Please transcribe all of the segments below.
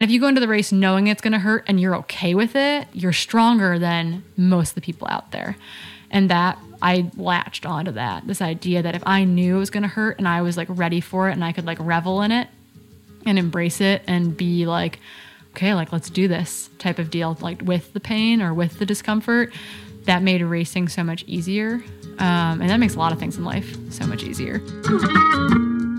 if you go into the race knowing it's going to hurt and you're okay with it, you're stronger than most of the people out there. And that I latched onto that this idea that if I knew it was going to hurt and I was like ready for it and I could like revel in it and embrace it and be like, okay, like let's do this type of deal, like with the pain or with the discomfort, that made racing so much easier. Um, and that makes a lot of things in life so much easier.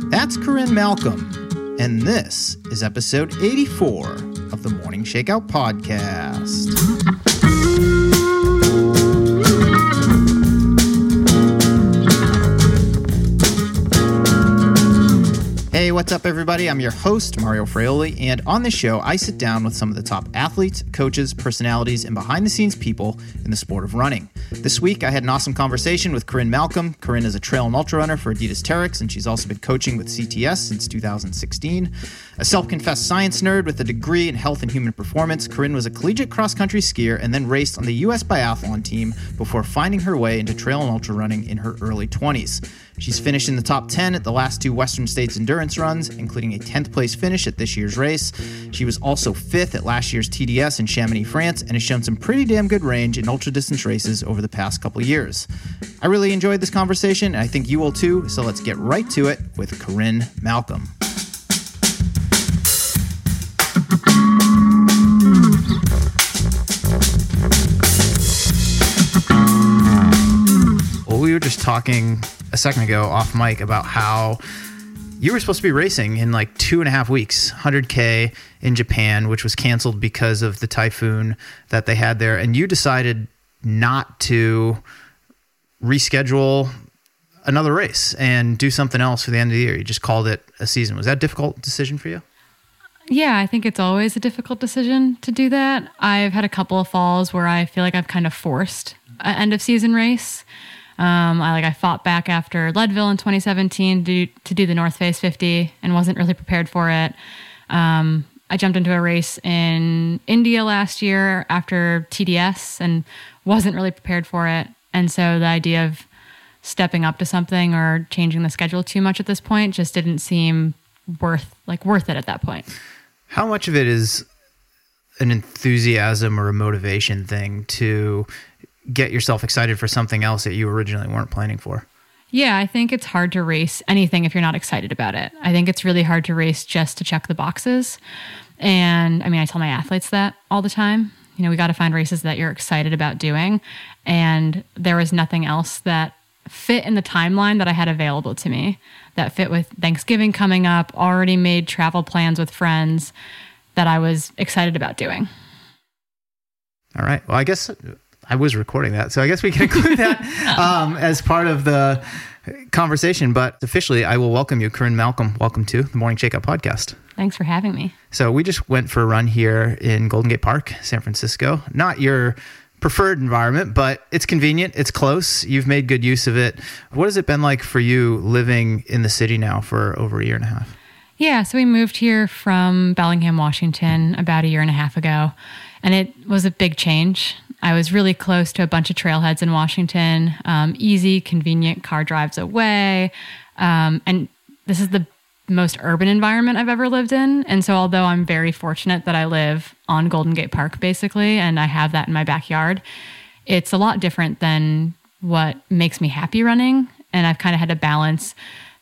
That's Corrine Malcolm, and this is episode 84 of the Morning Shakeout Podcast. Hey, what's up, everybody? I'm your host, Mario Fraioli, and on this show, I sit down with some of the top athletes, coaches, personalities, and behind the scenes people in the sport of running. This week, I had an awesome conversation with Corrine Malcolm. Corrine is a trail and ultra runner for Adidas Terrex, and she's also been coaching with CTS since 2016. A self confessed science nerd with a degree in health and human performance, Corrine was a collegiate cross country skier and then raced on the U.S. biathlon team before finding her way into trail and ultra running in her early 20s. She's finished in the top 10 at the last two Western States endurance runs, including a 10th place finish at this year's race. She was also fifth at last year's TDS in Chamonix, France, and has shown some pretty damn good range in ultra distance races over the past couple years. I really enjoyed this conversation, and I think you will too, so let's get right to it with Corrine Malcolm. We were just talking a second ago off mic about how you were supposed to be racing in like two and a half weeks, 100K in Japan, which was canceled because of the typhoon that they had there. And you decided not to reschedule another race and do something else for the end of the year. You just called it a season. Was that a difficult decision for you? Yeah, I think it's always a difficult decision to do that. I've had a couple of falls where I feel like I've kind of forced an end of season race. Um, I like I fought back after Leadville in 2017 to, to do the North Face 50 and wasn't really prepared for it. Um, I jumped into a race in India last year after TDS and wasn't really prepared for it. And so the idea of stepping up to something or changing the schedule too much at this point just didn't seem worth like worth it at that point. How much of it is an enthusiasm or a motivation thing to get yourself excited for something else that you originally weren't planning for? Yeah, I think it's hard to race anything if you're not excited about it. I think it's really hard to race just to check the boxes. And I mean, I tell my athletes that all the time. You know, we got to find races that you're excited about doing. And there was nothing else that fit in the timeline that I had available to me that fit with Thanksgiving coming up, already made travel plans with friends that I was excited about doing. All right. Well, I guess I was recording that, so I guess we can include that um, as part of the conversation. But officially, I will welcome you, Corrine Malcolm. Welcome to the Morning Shakeout podcast. Thanks for having me. So we just went for a run here in Golden Gate Park, San Francisco. Not your preferred environment, but it's convenient. It's close. You've made good use of it. What has it been like for you living in the city now for over a year and a half? Yeah, so we moved here from Bellingham, Washington about a year and a half ago, and it was a big change. I was really close to a bunch of trailheads in Washington, um, easy, convenient car drives away. Um, and this is the most urban environment I've ever lived in. And so, although I'm very fortunate that I live on Golden Gate Park, basically, and I have that in my backyard, it's a lot different than what makes me happy running. And I've kind of had to balance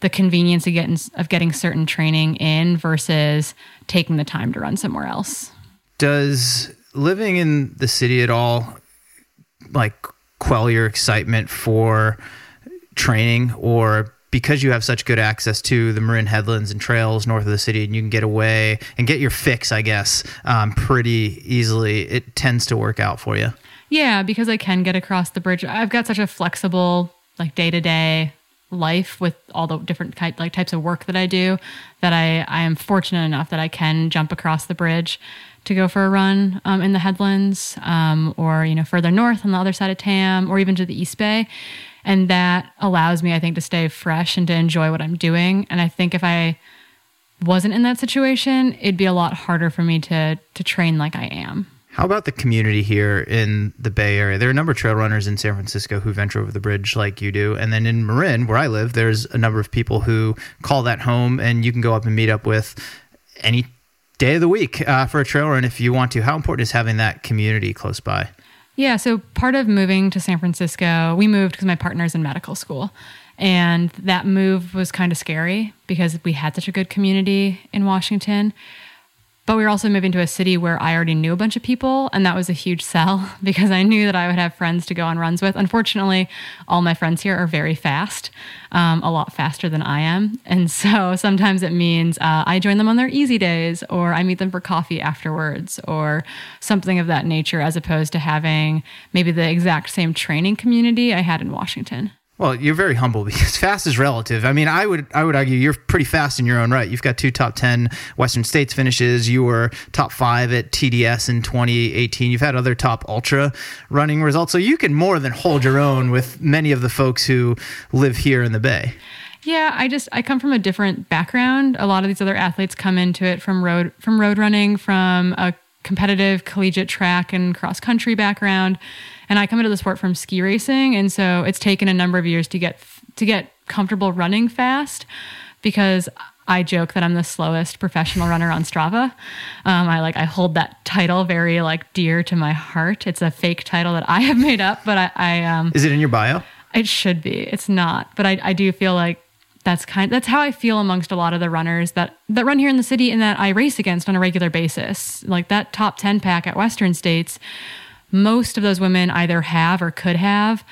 the convenience of getting, of getting certain training in versus taking the time to run somewhere else. Does living in the city at all like quell your excitement for training or because you have such good access to the Marin headlands and trails north of the city and you can get away and get your fix i guess um, pretty easily it tends to work out for you. Yeah because i can get across the bridge. I've got such a flexible like day-to-day life with all the different type, like types of work that i do that i i am fortunate enough that i can jump across the bridge to go for a run um, in the headlands um, or you know further north on the other side of tam or even to the east bay and that allows me i think to stay fresh and to enjoy what i'm doing and i think if i wasn't in that situation it'd be a lot harder for me to to train like i am how about the community here in the Bay Area? There are a number of trail runners in San Francisco who venture over the bridge like you do. And then in Marin, where I live, there's a number of people who call that home and you can go up and meet up with any day of the week uh, for a trail run if you want to. How important is having that community close by? Yeah, so part of moving to San Francisco, we moved because my partner's in medical school. And that move was kind of scary because we had such a good community in Washington. But we were also moving to a city where I already knew a bunch of people, and that was a huge sell because I knew that I would have friends to go on runs with. Unfortunately, all my friends here are very fast, um, a lot faster than I am. And so sometimes it means uh, I join them on their easy days, or I meet them for coffee afterwards, or something of that nature, as opposed to having maybe the exact same training community I had in Washington. Well, you're very humble because fast is relative. I mean, I would I would argue you're pretty fast in your own right. You've got two top ten Western States finishes. You were top five at TDS in 2018. You've had other top ultra running results, so you can more than hold your own with many of the folks who live here in the Bay. Yeah, I just I come from a different background. A lot of these other athletes come into it from road from road running, from a competitive collegiate track and cross country background and I come into the sport from ski racing, and so it's taken a number of years to get to get comfortable running fast because I joke that I'm the slowest professional runner on Strava. Um, I like I hold that title very like dear to my heart. It's a fake title that I have made up, but I, I um, is it in your bio? It should be. It's not, but I, I do feel like that's kind that's how I feel amongst a lot of the runners that that run here in the city and that I race against on a regular basis. Like that top 10 pack at Western States most of those women either have or could have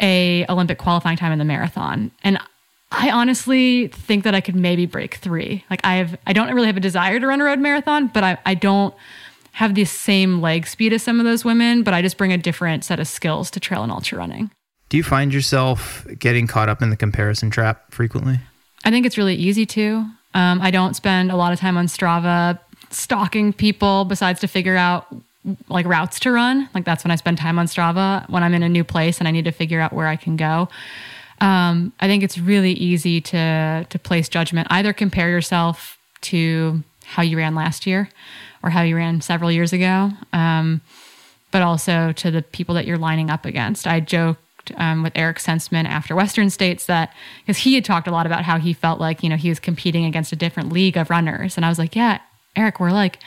a Olympic qualifying time in the marathon. And I honestly think that I could maybe break three. Like I have I don't really have a desire to run a road marathon, but I, I don't have the same leg speed as some of those women, but I just bring a different set of skills to trail and ultra running. Do you find yourself getting caught up in the comparison trap frequently? I think it's really easy to. Um, I don't spend a lot of time on Strava stalking people besides to figure out like routes to run. Like that's when I spend time on Strava when I'm in a new place and I need to figure out where I can go. Um, I think it's really easy to to place judgment. Either compare yourself to how you ran last year or how you ran several years ago, um, but also to the people that you're lining up against. I joked um, with Eric Senseman after Western States that because he had talked a lot about how he felt like you know he was competing against a different league of runners, and I was like, yeah, Eric, we're like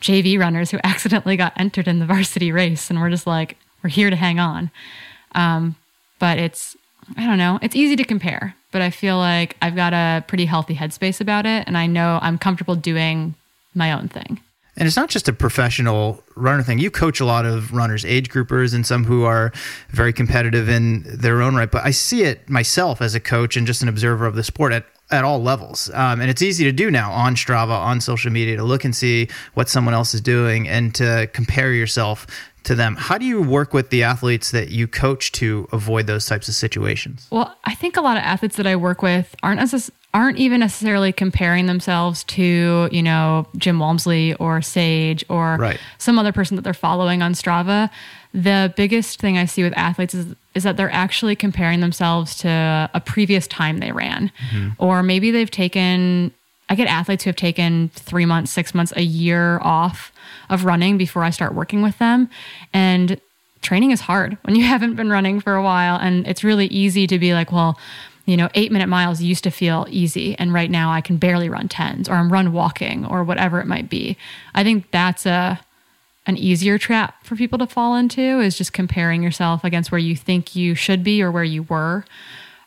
JV runners who accidentally got entered in the varsity race, and we're just like, we're here to hang on. Um, but it's, I don't know, it's easy to compare, but I feel like I've got a pretty healthy headspace about it, and I know I'm comfortable doing my own thing. And it's not just a professional runner thing. You coach a lot of runners, age groupers, and some who are very competitive in their own right. But I see it myself as a coach and just an observer of the sport at at all levels. Um, and it's easy to do now on Strava, on social media, to look and see what someone else is doing and to compare yourself to them. How do you work with the athletes that you coach to avoid those types of situations? Well, I think a lot of athletes that I work with aren't as aren't even necessarily comparing themselves to, you know, Jim Walmsley or Sage or right. some other person that they're following on Strava. The biggest thing I see with athletes is is that they're actually comparing themselves to a previous time they ran. Mm-hmm. Or maybe they've taken I get athletes who have taken 3 months, 6 months, a year off of running before I start working with them and training is hard when you haven't been running for a while and it's really easy to be like, well, you know, eight minute miles used to feel easy. And right now I can barely run tens or I'm run walking or whatever it might be. I think that's a, an easier trap for people to fall into is just comparing yourself against where you think you should be or where you were.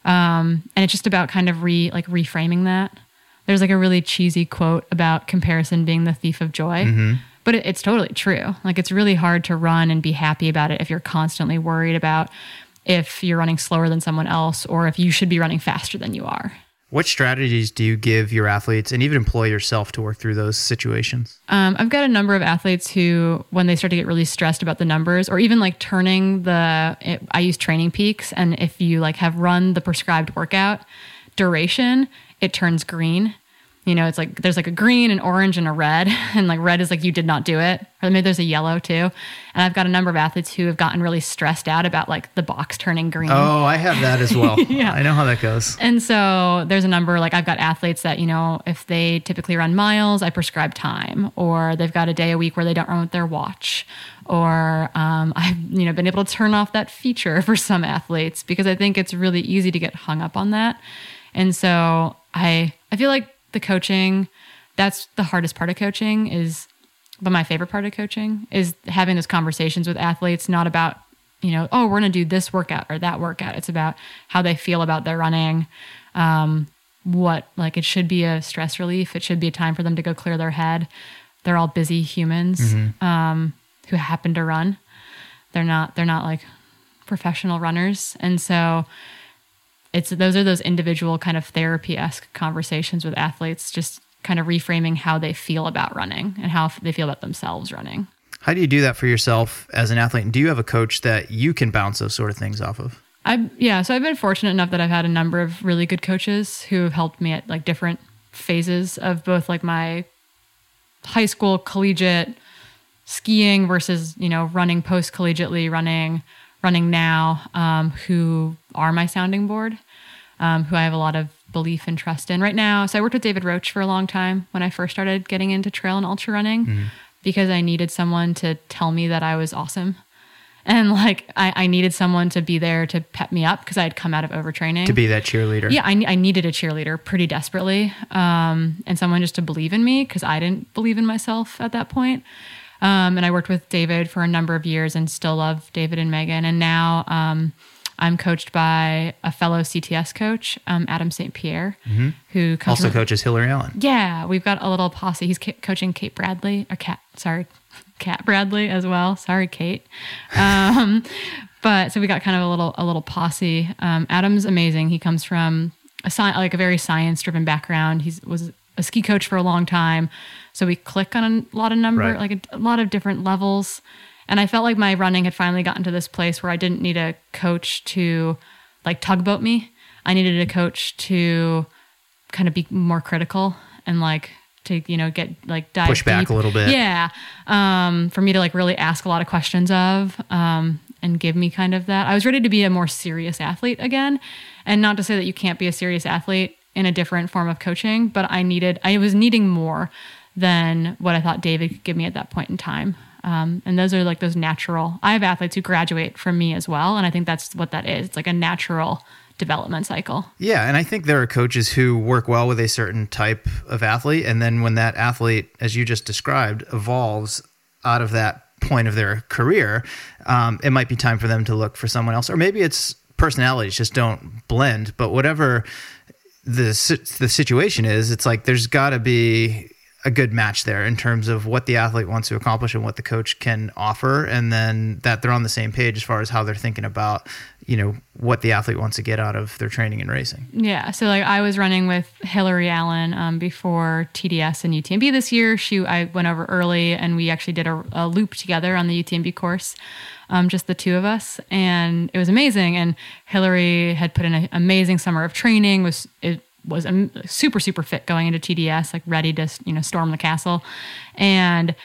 Um, and it's just about kind of re like reframing that. There's like a really cheesy quote about comparison being the thief of joy. Mm-hmm. But it, it's totally true. Like it's really hard to run and be happy about it if you're constantly worried about if you're running slower than someone else or if you should be running faster than you are. What strategies do you give your athletes and even employ yourself to work through those situations? Um, I've got a number of athletes who, when they start to get really stressed about the numbers, or even like turning the, it, I use Training Peaks, and if you like have run the prescribed workout duration, it turns green you know, it's like there's like a green, an orange, and a red. And like red is like you did not do it. Or maybe there's a yellow too. And I've got a number of athletes who have gotten really stressed out about like the box turning green. Oh, I have that as well. yeah. I know how that goes. And so there's a number, like I've got athletes that, you know, if they typically run miles, I prescribe time, or they've got a day a week where they don't run with their watch. Or um, I've, you know, been able to turn off that feature for some athletes because I think it's really easy to get hung up on that. And so I I feel like the coaching that's the hardest part of coaching is but my favorite part of coaching is having those conversations with athletes not about you know oh we're going to do this workout or that workout. It's about how they feel about their running um, what like it should be a stress relief. It should be a time for them to go clear their head. They're all busy humans um, who happen to run. They're not they're not like professional runners. And so it's those are those individual kind of therapy-esque conversations with athletes just kind of reframing how they feel about running and how they feel about themselves running How do you do that for yourself as an athlete? And do you have a coach that you can bounce those sort of things off of? I yeah, so I've been fortunate enough that I've had a number of really good coaches who have helped me at like different phases of both like my high school collegiate skiing versus you know running post collegiately running running now um, who are my sounding board um, who i have a lot of belief and trust in right now so i worked with david Roche for a long time when i first started getting into trail and ultra running because i needed someone to tell me that i was awesome and like I, I needed someone to be there to pep me up because i had come out of overtraining To be that cheerleader. yeah, I, I needed a cheerleader pretty desperately, um, and someone just to believe in me because I didn't believe in myself at that point. Um, and I worked with David for a number of years and still love David and Megan. And now um, I'm coached by a fellow CTS coach, um, Adam St. Pierre, who comes Also from- coaches Hillary Allen. yeah, we've got a little posse. He's ca- coaching Kate Bradley, or Cat, sorry, Cat Bradley as well. Sorry, Kate. Um, but so we got kind of a little a little posse. Um, Adam's amazing. He comes from a sci- like a very science driven background. He's was a ski coach for a long time, so we click on a lot of number, Right. like a, a lot of different levels. And I felt like my running had finally gotten to this place where I didn't need a coach to like tugboat me. I needed a coach to kind of be more critical and like to you know get like dive Push back deep. a little bit. Yeah, um, for me to like really ask a lot of questions of um, and give me kind of that. I was ready to be a more serious athlete again, and not to say that you can't be a serious athlete in a different form of coaching, but I needed I was needing more than what I thought David could give me at that point in time. Um, and those are like those natural. I have athletes who graduate from me as well, and I think that's what that is. It's like a natural development cycle. Yeah, and I think there are coaches who work well with a certain type of athlete, and then when that athlete, as you just described, evolves out of that point of their career, um, it might be time for them to look for someone else, or maybe it's personalities just don't blend. But whatever the the situation is, it's like there's got to be a good match there in terms of what the athlete wants to accomplish and what the coach can offer, and then that they're on the same page as far as how they're thinking about, you know, what the athlete wants to get out of their training and racing. Yeah. So like I was running with Hillary Allen um, before TDS and UTMB this year. She I went over early and we actually did a, a loop together on the UTMB course, um, just the two of us, and it was amazing. And Hillary had put in an amazing summer of training. Was it was super super fit going into TDS, like ready to you know storm the castle, and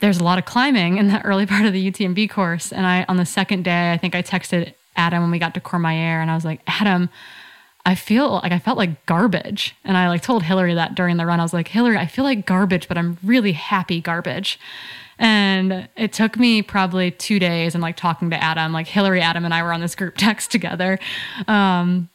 there's a lot of climbing in that early part of the UTMB course. And I, on the second day, I think I texted Adam when we got to Courmayeur and I was like, Adam, I feel like I felt like garbage. And I like told Hillary that during the run. I was like, Hillary, I feel like garbage, but I'm really happy garbage. And it took me probably two days and like talking to Adam, like Hillary, Adam, and I were on this group text together. Um,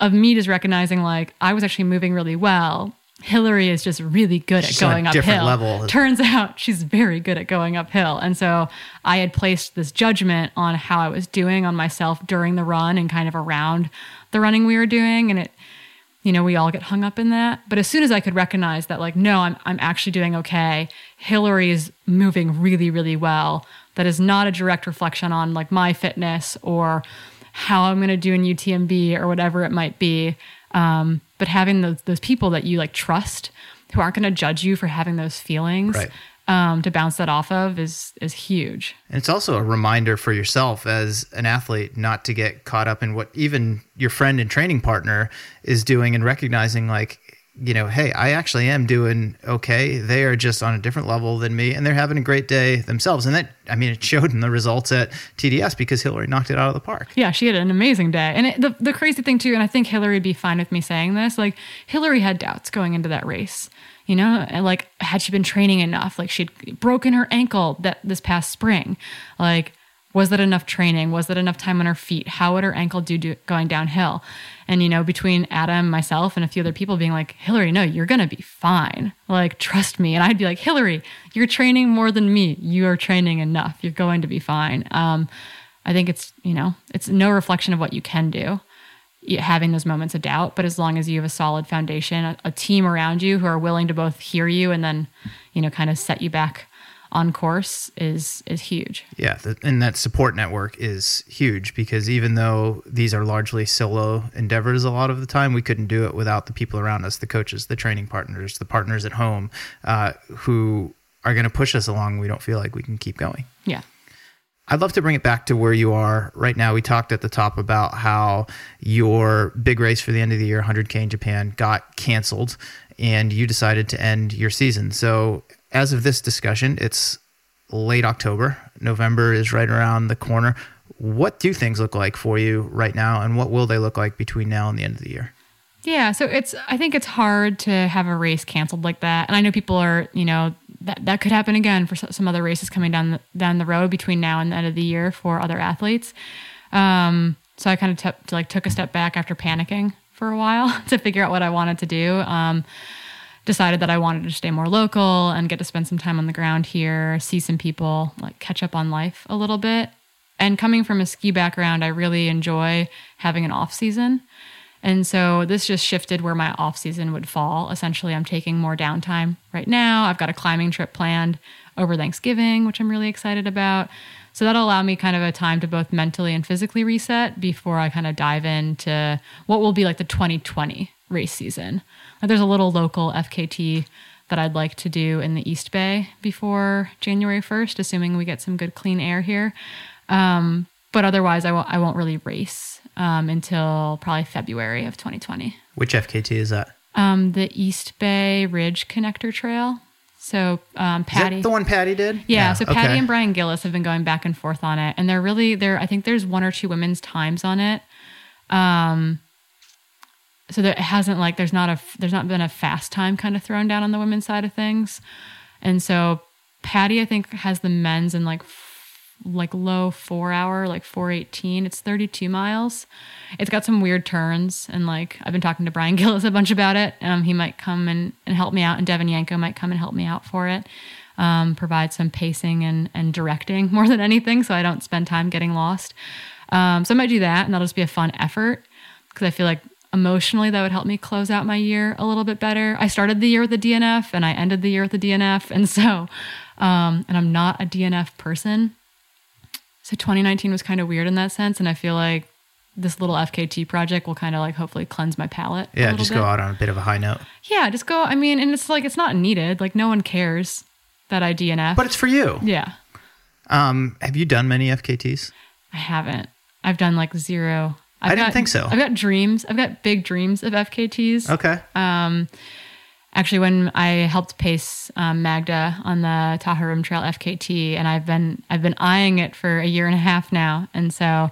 of me just recognizing like I was actually moving really well. Hillary is just really good at She's on a going uphill. level. Turns out she's very good at going uphill. And so I had placed this judgment on how I was doing on myself during the run and kind of around the running we were doing. And it, you know, we all get hung up in that. But as soon as I could recognize that, like, no, I'm, I'm actually doing okay. Hillary is moving really, really well. That is not a direct reflection on like my fitness or how I'm going to do in UTMB or whatever it might be. Um, but having those, those people that you like trust who aren't going to judge you for having those feelings Right. um, to bounce that off of is is huge. And it's also a reminder for yourself as an athlete not to get caught up in what even your friend and training partner is doing and recognizing like you know, hey, I actually am doing okay. They are just on a different level than me and they're having a great day themselves. And that I mean it showed in the results at TDS because Hillary knocked it out of the park. Yeah, she had an amazing day. And it, the the crazy thing too, and I think Hillary would be fine with me saying this, like Hillary had doubts going into that race. You know, like had she been training enough? Like she'd broken her ankle that this past spring. Like Was that enough training? Was that enough time on her feet? How would her ankle do, do going downhill? And, you know, between Adam, myself, and a few other people being like, Hillary, no, you're going to be fine. Like, trust me. And I'd be like, Hillary, you're training more than me. You are training enough. You're going to be fine. Um, I think it's, you know, it's no reflection of what you can do having those moments of doubt. But as long as you have a solid foundation, a, a, team around you who are willing to both hear you and then, you know, kind of set you back on course is is huge. Yeah, and that support network is huge because even though these are largely solo endeavors, a lot of the time we couldn't do it without the people around us, the coaches, the training partners, the partners at home, uh, who are going to push us along. We don't feel like we can keep going. Yeah. I'd love to bring it back to where you are right now. We talked at the top about how your big race for the end of the year, 100K in Japan, got canceled and you decided to end your season. So, as of this discussion, it's late October. November is right around the corner. What do things look like for you right now, and what will they look like between now and the end of the year? Yeah, so it's I think it's hard to have a race canceled like that, and I know people are you know that that could happen again for some other races coming down the, down the road between now and the end of the year for other athletes. Um, so I kind of t- like took a step back after panicking for a while to figure out what I wanted to do. Um, decided that I wanted to stay more local and get to spend some time on the ground here, see some people, like catch up on life a little bit. And coming from a ski background, I really enjoy having an off season. And so this just shifted where my off season would fall. Essentially, I'm taking more downtime right now. I've got a climbing trip planned over Thanksgiving, which I'm really excited about. So that'll allow me kind of a time to both mentally and physically reset before I kind of dive into what will be like the 2020 race season. There's a little local FKT that I'd like to do in the East Bay before January 1st, assuming we get some good clean air here. Um, but otherwise, I won't, I won't really race um, until probably February of 2020. Which FKT is that? Um, the East Bay Ridge Connector Trail. So um, Patty, the one Patty did. Yeah, yeah so Patty okay. and Brian Gillis have been going back and forth on it, and they're really there. I think there's one or two women's times on it. Um, so there hasn't like there's not a there's not been a fast time kind of thrown down on the women's side of things, and so Patty I think has the men's in like like low four hour, like 418. It's 32 miles. It's got some weird turns. And like, I've been talking to Brian Gillis a bunch about it. Um, he might come and, and help me out, and Devon Yanko might come and help me out for it. Um, provide some pacing and, and directing more than anything so I don't spend time getting lost. Um, so I might do that, and that'll just be a fun effort because I feel like emotionally that would help me close out my year a little bit better. I started the year with a DNF and I ended the year with a DNF. And so, um, and I'm not a DNF person. So 2019 was kind of weird in that sense. And I feel like this little FKT project will kind of like hopefully cleanse my palate. Yeah, just bit. go out on a bit of a high note. Yeah, just go. I mean, and it's like it's not needed. Like no one cares that I DNF. But it's for you. Yeah. Um, have you done many FKTs? I haven't. I've done like zero. I've I did not think so. I've got dreams. I've got big dreams of FKTs. Okay. Um, actually when I helped pace um, Magda on the Tahoe Rim Trail FKT, and I've been I've been eyeing it for a year and a half now, and so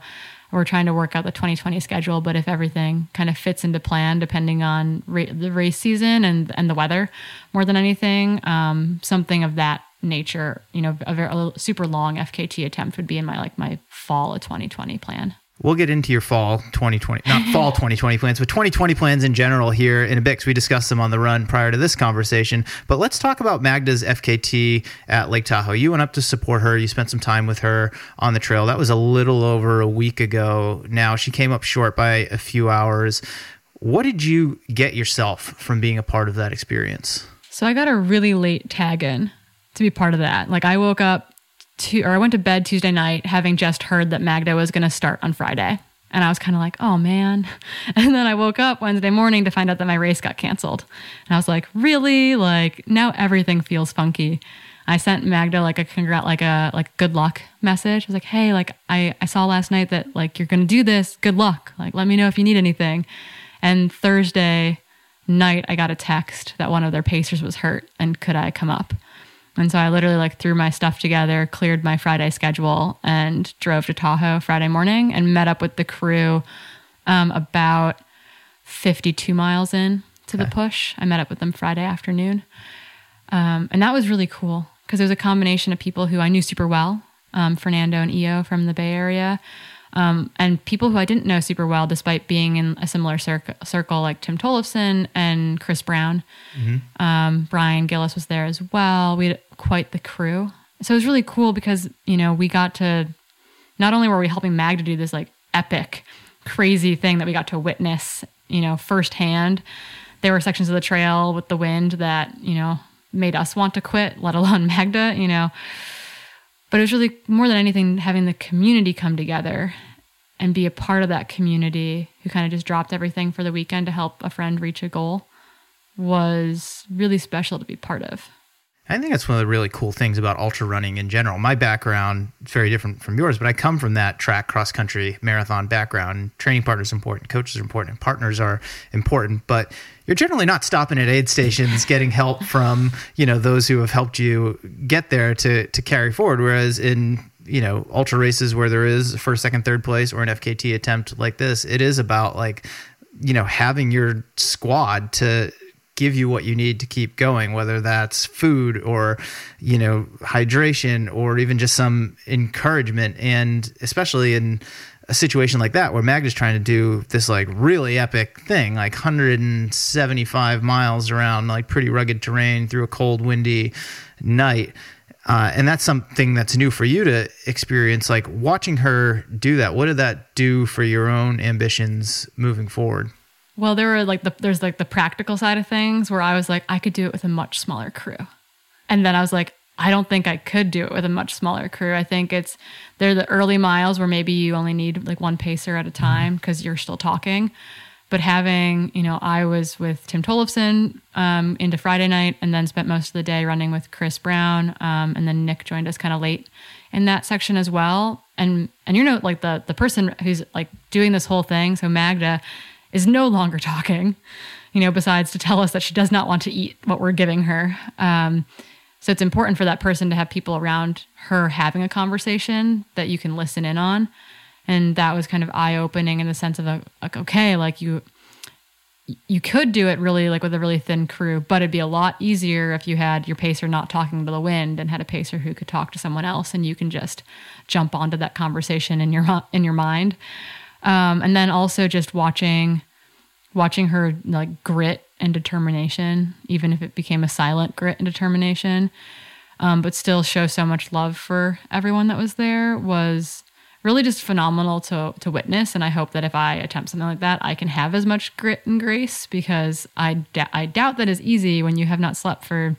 we're trying to work out the 2020 schedule. But if everything kind of fits into plan, depending on ra- the race season and and the weather, more than anything, um, something of that nature, you know, a, very, a super long FKT attempt would be in my like my fall of 2020 plan. We'll get into your fall 2020, not fall 2020 plans, but 2020 plans in general here in a bit because we discussed them on the run prior to this conversation. But let's talk about Magda's FKT at Lake Tahoe. You went up to support her. You spent some time with her on the trail. That was a little over a week ago now. She came up short by a few hours. What did you get yourself from being a part of that experience? So I got a really late tag in to be part of that. Like I woke up to, or I went to bed Tuesday night having just heard that Magda was going to start on Friday. And I was kind of like, oh man. And then I woke up Wednesday morning to find out that my race got canceled. And I was like, really? Like now everything feels funky. I sent Magda like a congrat, like a like good luck message. I was like, hey, like I, I saw last night that like you're gonna do this. Good luck. Like let me know if you need anything. And Thursday night I got a text that one of their pacers was hurt and could I come up? And so I literally like threw my stuff together, cleared my Friday schedule, and drove to Tahoe Friday morning and met up with the crew um, about 52 miles in to okay. the push. I met up with them Friday afternoon. Um, and that was really cool because it was a combination of people who I knew super well um, Fernando and Io from the Bay Area. Um, and people who I didn't know super well, despite being in a similar cir- circle, like Tim Tollefson and Chris Brown. Mm-hmm. Um, Brian Gillis was there as well. We quite the crew. So it was really cool because, you know, we got to, not only were we helping Magda do this like epic, crazy thing that we got to witness, you know, firsthand, there were sections of the trail with the wind that, you know, made us want to quit, let alone Magda, you know. But it was really more than anything having the community come together and be a part of that community who kind of just dropped everything for the weekend to help a friend reach a goal was really special to be part of. I think that's one of the really cool things about ultra running in general. My background is very different from yours, but I come from that track, cross country, marathon background. Training partners are important, coaches are important, partners are important, but you're generally not stopping at aid stations getting help from, you know, those who have helped you get there to to carry forward. Whereas in you know ultra races where there is first, second, third place or an FKT attempt like this, it is about like you know having your squad to give you what you need to keep going whether that's food or you know hydration or even just some encouragement. And especially in a situation like that where Magda's trying to do this like really epic thing like 175 miles around like pretty rugged terrain through a cold windy night. Uh, and that's something that's new for you to experience like watching her do that. What did that do for your own ambitions moving forward well, there were like the there's like the practical side of things where I was like I could do it with a much smaller crew. And then I was like I don't think I could do it with a much smaller crew. I think it's they're the early miles where maybe you only need like one pacer at a time because mm-hmm. you're still talking. But having, you know, I was with Tim Tollefson um, into Friday night and then spent most of the day running with Chris Brown. Um, and then Nick joined us kind of late in that section as well. And and you know, like the the person who's like doing this whole thing, so Magda, is no longer talking, you know, besides to tell us that she does not want to eat what we're giving her. Um, so it's important for that person to have people around her having a conversation that you can listen in on. And that was kind of eye opening in the sense of a, like, okay, like you, you could do it really like with a really thin crew, but it'd be a lot easier if you had your pacer not talking to the wind and had a pacer who could talk to someone else, and you can just jump onto that conversation in your in your mind. Um, and then also just watching watching her like grit and determination, even if it became a silent grit and determination, um, but still show so much love for everyone that was there was really just phenomenal to to witness. And I hope that if I attempt something like that, I can have as much grit and grace because I I doubt that is easy when you have not slept for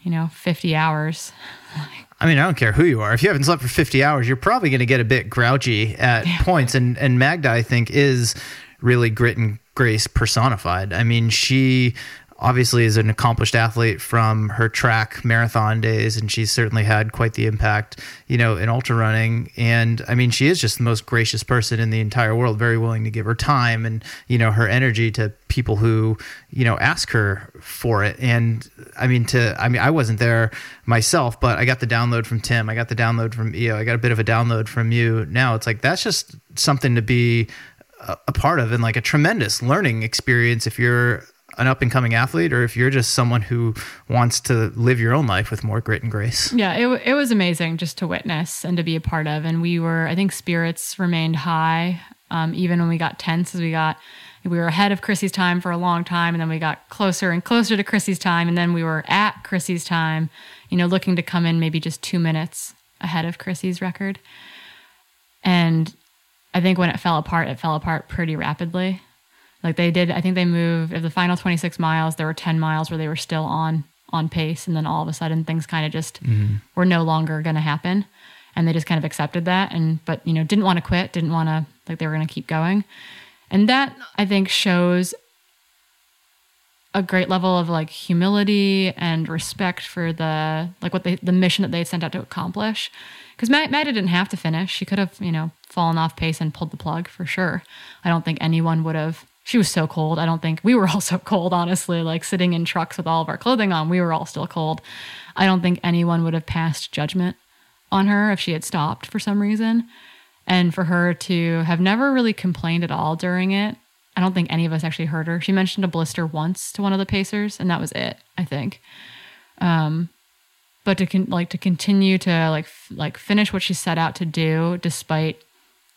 you know 50 hours. I mean, I don't care who you are. If you haven't slept for 50 hours, you're probably going to get a bit grouchy at yeah. points. And and Magda, I think, is really grit and grace personified. I mean, she obviously is an accomplished athlete from her track marathon days and she's certainly had quite the impact you know in ultra running. And i mean she is just the most gracious person in the entire world very willing to give her time and you know her energy to people who you know ask her for it. And i mean to i mean i wasn't there myself but i got the download from tim. I got the download from io. I got a bit of a download from you. Now it's like that's just something to be a part of and like a tremendous learning experience if you're an up and coming athlete or if you're just someone who wants to live your own life with more grit and grace. Yeah, it, it was amazing just to witness and to be a part of. And we were, I think spirits remained high um, even when we got tense as we got, we were ahead of Chrissy's time for a long time. And then we got closer and closer to Chrissy's time. And then we were at Chrissy's time, you know, looking to come in maybe just two minutes ahead of Chrissy's record. And I think when it fell apart, it fell apart pretty rapidly. Like they did, I think they moved of the final 26 miles. There were 10 miles where they were still on on pace, and then all of a sudden things kind of just mm-hmm. were no longer going to happen, and they just kind of accepted that. And but you know didn't want to quit, didn't want to like they were going to keep going, and that I think shows a great level of like humility and respect for the like what they the mission that they had sent out to accomplish. Because Magda didn't have to finish; she could have you know fallen off pace and pulled the plug for sure. I don't think anyone would have she was so cold. I don't think we were all so cold, honestly, like sitting in trucks with all of our clothing on, we were all still cold. I don't think anyone would have passed judgment on her if she had stopped for some reason. And for her to have never really complained at all during it, I don't think any of us actually heard her. She mentioned a blister once to one of the Pacers, and that was it, I think. Um, but to con- like to continue to like f- like finish what she set out to do despite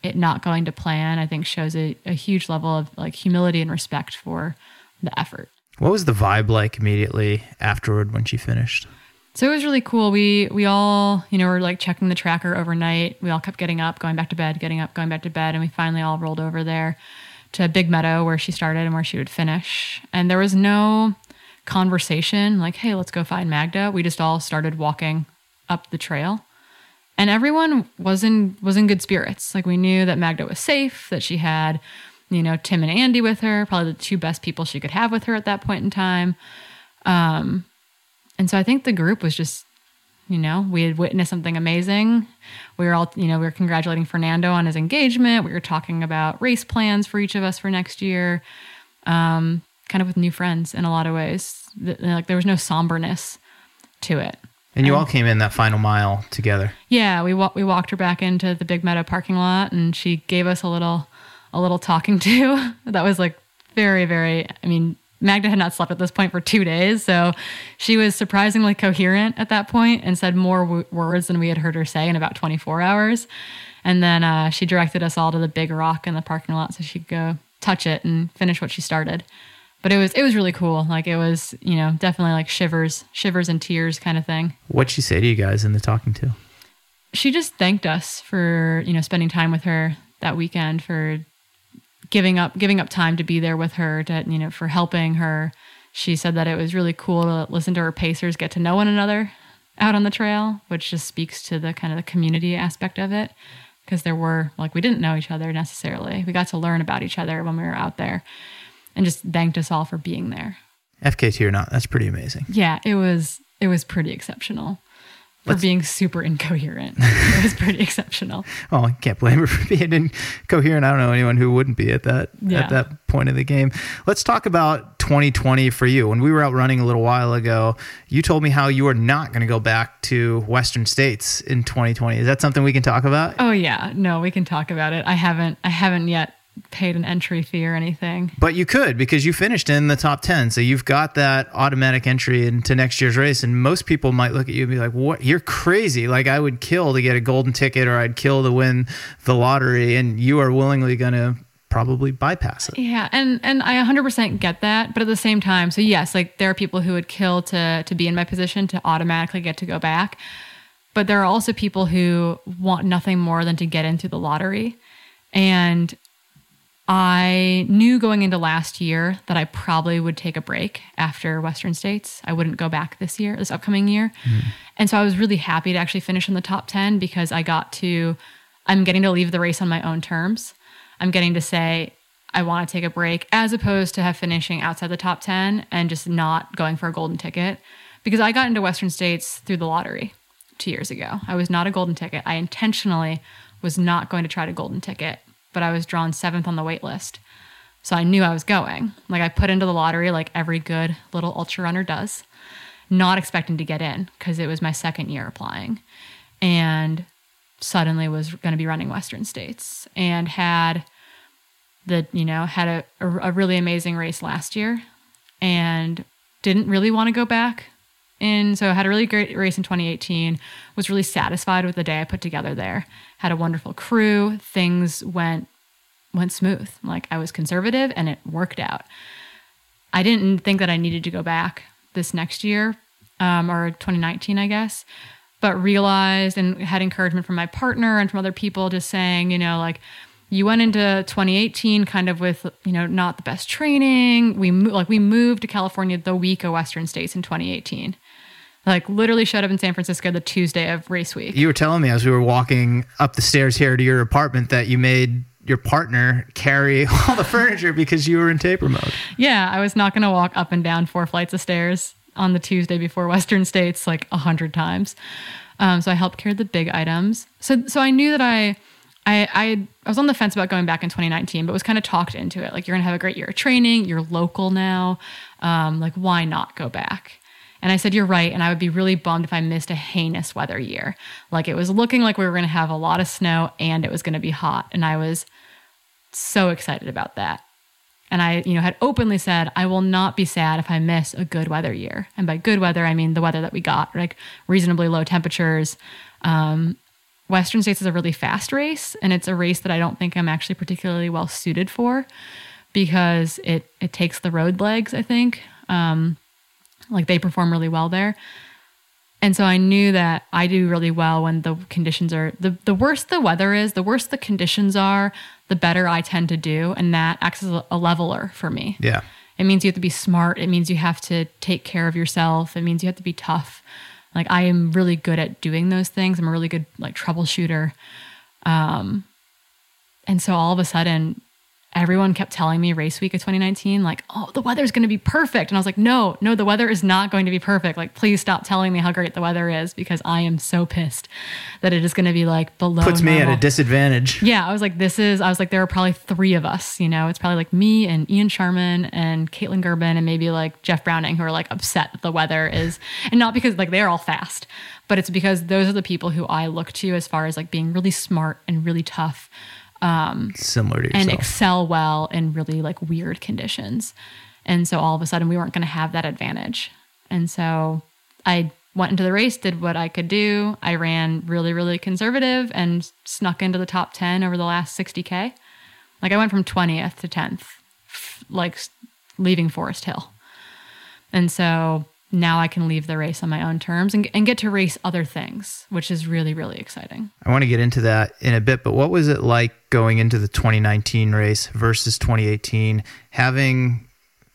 it not going to plan, I think shows a, a huge level of like humility and respect for the effort. What was the vibe like immediately afterward when she finished? So it was really cool. We we all, you know, were like checking the tracker overnight. We all kept getting up, going back to bed, getting up, going back to bed, and we finally all rolled over there to Big Meadow where she started and where she would finish. And there was no conversation like, "Hey, let's go find Magda." We just all started walking up the trail. And everyone was in was in good spirits. Like we knew that Magda was safe, that she had, you know, Tim and Andy with her, probably the two best people she could have with her at that point in time. Um, and so I think the group was just, you know, we had witnessed something amazing. We were all, you know, we were congratulating Fernando on his engagement. We were talking about race plans for each of us for next year, um, kind of with new friends in a lot of ways. Like there was no somberness to it. And you all came in that final mile together. Yeah, we wa- we walked her back into the Big Meadow parking lot, and she gave us a little a little talking to. that was like very very. I mean, Magda had not slept at this point for two days, so she was surprisingly coherent at that point and said more w- words than we had heard her say in about 24 hours. And then uh, she directed us all to the big rock in the parking lot so she could go touch it and finish what she started. But it was it was really cool. Like it was, you know, definitely like shivers, shivers and tears kind of thing. What'd she say to you guys in the talking to? She just thanked us for, you know, spending time with her that weekend for giving up giving up time to be there with her to you know for helping her she said that it was really cool to listen to her pacers get to know one another out on the trail which just speaks to the kind of the community aspect of it because there were like we didn't know each other necessarily we got to learn about each other when we were out there and just thanked us all for being there fkt or not that's pretty amazing yeah it was it was pretty exceptional for Let's, being super incoherent. it was pretty exceptional. Oh, I can't blame her for being incoherent. I don't know anyone who wouldn't be at that yeah. at that point of the game. Let's talk about 2020 for you. When we were out running a little while ago, you told me how you are not going to go back to Western States in 2020. Is that something we can talk about? Oh yeah, no, we can talk about it. I haven't I haven't yet paid an entry fee or anything. But you could because you finished in the top 10. So you've got that automatic entry into next year's race. And most people might look at you and be like, what? You're crazy. Like, I would kill to get a golden ticket or I'd kill to win the lottery. And you are willingly going to probably bypass it. Yeah, and and I 100% get that, but at the same time, so yes, like there are people who would kill to to be in my position to automatically get to go back. But there are also people who want nothing more than to get into the lottery. And I knew going into last year that I probably would take a break after Western States. I wouldn't go back this year, this upcoming year. Mm. And so I was really happy to actually finish in the top 10 because I got to, I'm getting to leave the race on my own terms. I'm getting to say, I want to take a break as opposed to have finishing outside the top 10 and just not going for a golden ticket because I got into Western States through the lottery two years ago. I was not a golden ticket. I intentionally was not going to try to golden ticket but I was drawn seventh on the wait list. So I knew I was going. Like I put into the lottery like every good little ultra runner does, not expecting to get in because it was my second year applying. And suddenly was going to be running Western States and had the, you know, had a, a, a really amazing race last year and didn't really want to go back in so I had a really great race in 2018 was really satisfied with the day I put together there. Had a wonderful crew things went went smooth. Like I was conservative and it worked out. I didn't think that I needed to go back this next year um, or 2019 I guess but realized and had encouragement from my partner and from other people just saying you know like you went into 2018 kind of with you know not the best training. We mo- like we moved to california the week of western states in 2018 like literally showed up in San Francisco the Tuesday of race week. You were telling me as we were walking up the stairs here to your apartment that you made your partner carry all the furniture because you were in taper mode. Yeah, I was not going to walk up and down four flights of stairs on the Tuesday before Western States like a hundred times. Um, so I helped carry the big items. So so I knew that I. I, I, I was on the fence about going back in 2019, but was kind of talked into it. Like, you're going to have a great year of training. You're local now. Um, like, why not go back? And I said, You're right. And I would be really bummed if I missed a heinous weather year. Like it was looking like we were going to have a lot of snow and it was going to be hot. And I was so excited about that. And I, you know, had openly said, I will not be sad if I miss a good weather year. And by good weather, I mean the weather that we got, like reasonably low temperatures. Um, Western States is a really fast race, and it's a race that I don't think I'm actually particularly well suited for because it it takes the road legs. I think, um, like they perform really well there. And so I knew that I do really well when the conditions are the, the worse the weather is, the worse the conditions are, the better I tend to do. And that acts as a leveler for me. Yeah. It means you have to be smart. It means you have to take care of yourself. It means you have to be tough. Like I am really good at doing those things. I'm a really good like troubleshooter. Um, and so all of a sudden, everyone kept telling me race week of 2019 like oh the weather's going to be perfect. And i was like no no the weather is not going to be perfect. Like please stop telling me how great the weather is because i am so pissed that it is going to be like below puts me at a disadvantage. Yeah i was like this is i was like there are probably three of us you know? It's probably like me and ian sharman and Kaytlyn Gerbin and maybe like jeff browning who are like upset that the weather is and not because like they're all fast but it's because those are the people who i look to as far as like being really smart and really tough um, similar to yourself. and excel well in really like weird conditions. And so all of a sudden we weren't going to have that advantage. And so I went into the race, did what I could do. I ran really, really conservative and snuck into the top 10 over the last 60K. Like I went from 20th to 10th, like leaving Forest Hill. And so now I can leave the race on my own terms and, and get to race other things, which is really, really exciting. I want to get into that in a bit, but what was it like going into the 2019 race versus 2018? Having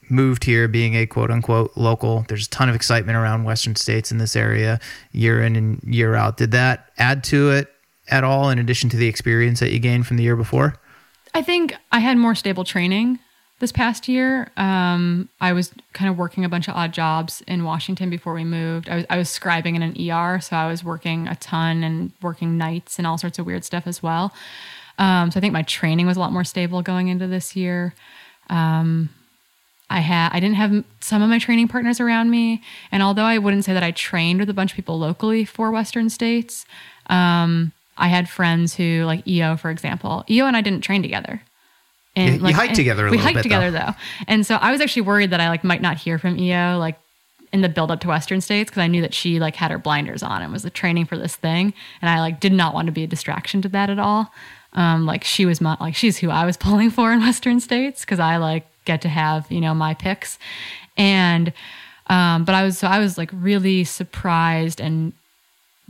moved here, being a quote unquote local, there's a ton of excitement around Western states in this area year in and year out. Did that add to it at all in addition to the experience that you gained from the year before? I think I had more stable training this past year. Um, I was kind of working a bunch of odd jobs in Washington before we moved. I was, I was scribing in an ER, so I was working a ton and working nights and all sorts of weird stuff as well. Um, so I think my training was a lot more stable going into this year. Um, I had I didn't have some of my training partners around me, and although I wouldn't say that I trained with a bunch of people locally for Western states, um, I had friends who like EO, for example. EO and I didn't train together. And you, like, you hiked together we hiked bit, together though. though. And so I was actually worried that I like might not hear from EO like in the build up to Western States because I knew that she like had her blinders on and was the training for this thing. And I like did not want to be a distraction to that at all. Um, like she was my like she's who I was pulling for in Western States because I like get to have, you know, my picks. And um, but I was so I was like really surprised and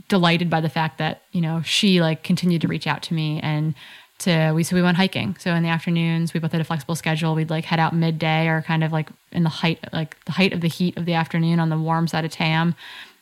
delighted by the fact that, you know, she like continued to reach out to me and to we so we went hiking. So in the afternoons, we both had a flexible schedule. We'd like head out midday or kind of like in the height like the height of the heat of the afternoon on the warm side of Tam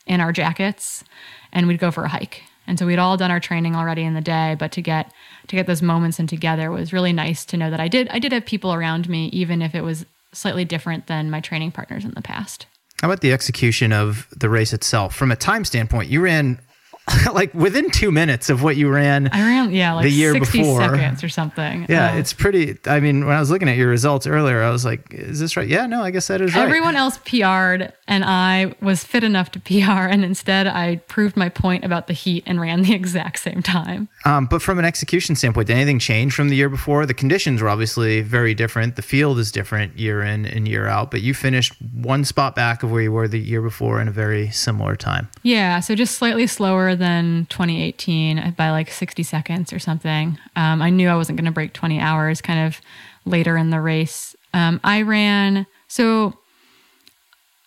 in our jackets and we'd go for a hike. And so we'd all done our training already in the day, but to get to get those moments in together was really nice to know that I did I did have people around me even if it was slightly different than my training partners in the past. How about the execution of the race itself? From a time standpoint, you ran like within two minutes of what you ran. I ran, yeah, like the year 60 before. seconds or something. Yeah, Uh, it's pretty. I mean, when I was looking at your results earlier, I was like, "Is this right?" Yeah, no, I guess that is right. Everyone else PR'd, and I was fit enough to PR, and instead I proved my point about the heat and ran the exact same time. Um, but from an execution standpoint, did anything change from the year before? The conditions were obviously very different. The field is different year in and year out. But you finished one spot back of where you were the year before in a very similar time. Yeah, so just slightly slower than 2018 by like 60 seconds or something. Um, I knew I wasn't going to break 20 hours kind of later in the race. Um, I ran, so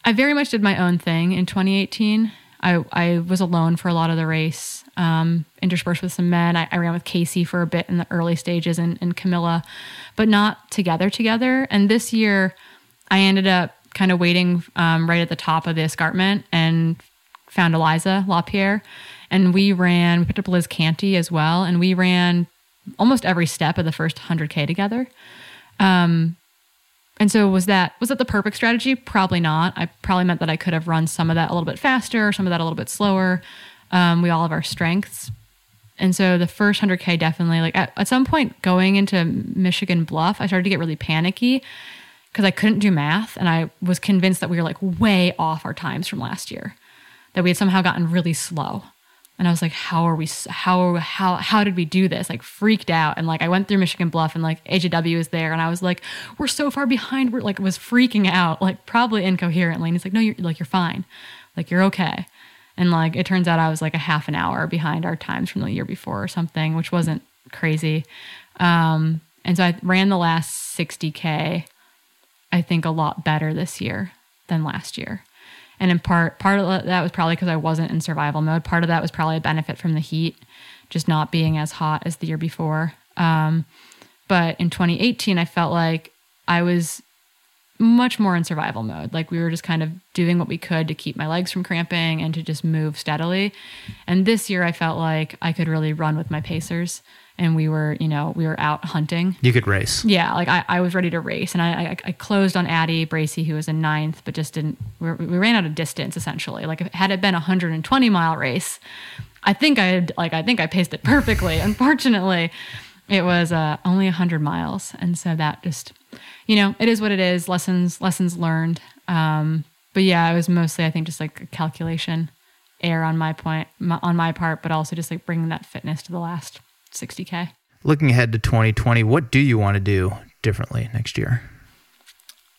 I very much did my own thing in 2018. I, I was alone for a lot of the race, um, interspersed with some men. I, I ran with Kaci for a bit in the early stages and, and Camilla, but not together together. And this year, I ended up kind of waiting um, right at the top of the escarpment and found Aliza LaPierre. And we ran, we picked up Liz Canty as well. And we ran almost every step of the first 100K together. Um, and so was that was that the perfect strategy? Probably not. I probably meant that I could have run some of that a little bit faster, some of that a little bit slower. Um, we all have our strengths. And so the first 100K definitely, like at, at some point going into Michigan Bluff, I started to get really panicky because I couldn't do math. And I was convinced that we were like way off our times from last year, that we had somehow gotten really slow. And I was like, how are we, how, how, how did we do this? Like freaked out. And like, I went through Michigan Bluff and like AJW was there and I was like, we're so far behind. We're like, was freaking out, like probably incoherently. And he's like, no, you're like, you're fine. Like, you're okay. And like, it turns out I was like a half an hour behind our times from the year before or something, which wasn't crazy. Um, and so I ran the last 60K, I think a lot better this year than last year. And in part, part of that was probably because I wasn't in survival mode. Part of that was probably a benefit from the heat, just not being as hot as the year before. Um, but in 2018, I felt like I was much more in survival mode. Like we were just kind of doing what we could to keep my legs from cramping and to just move steadily. And this year, I felt like I could really run with my pacers and we were, you know, we were out hunting. You could race. Yeah, like I, I was ready to race, and I, I, I closed on Addie Bracy, who was in ninth, but just didn't. We, we ran out of distance essentially. Like had it been a 120 mile race, I think I had like I think I paced it perfectly. Unfortunately, it was uh, only 100 miles, and so that just, you know, it is what it is. Lessons lessons learned. Um, but yeah, it was mostly I think just like a calculation error on my point my, on my part, but also just like bringing that fitness to the last 60K. Looking ahead to 2020, what do you want to do differently next year?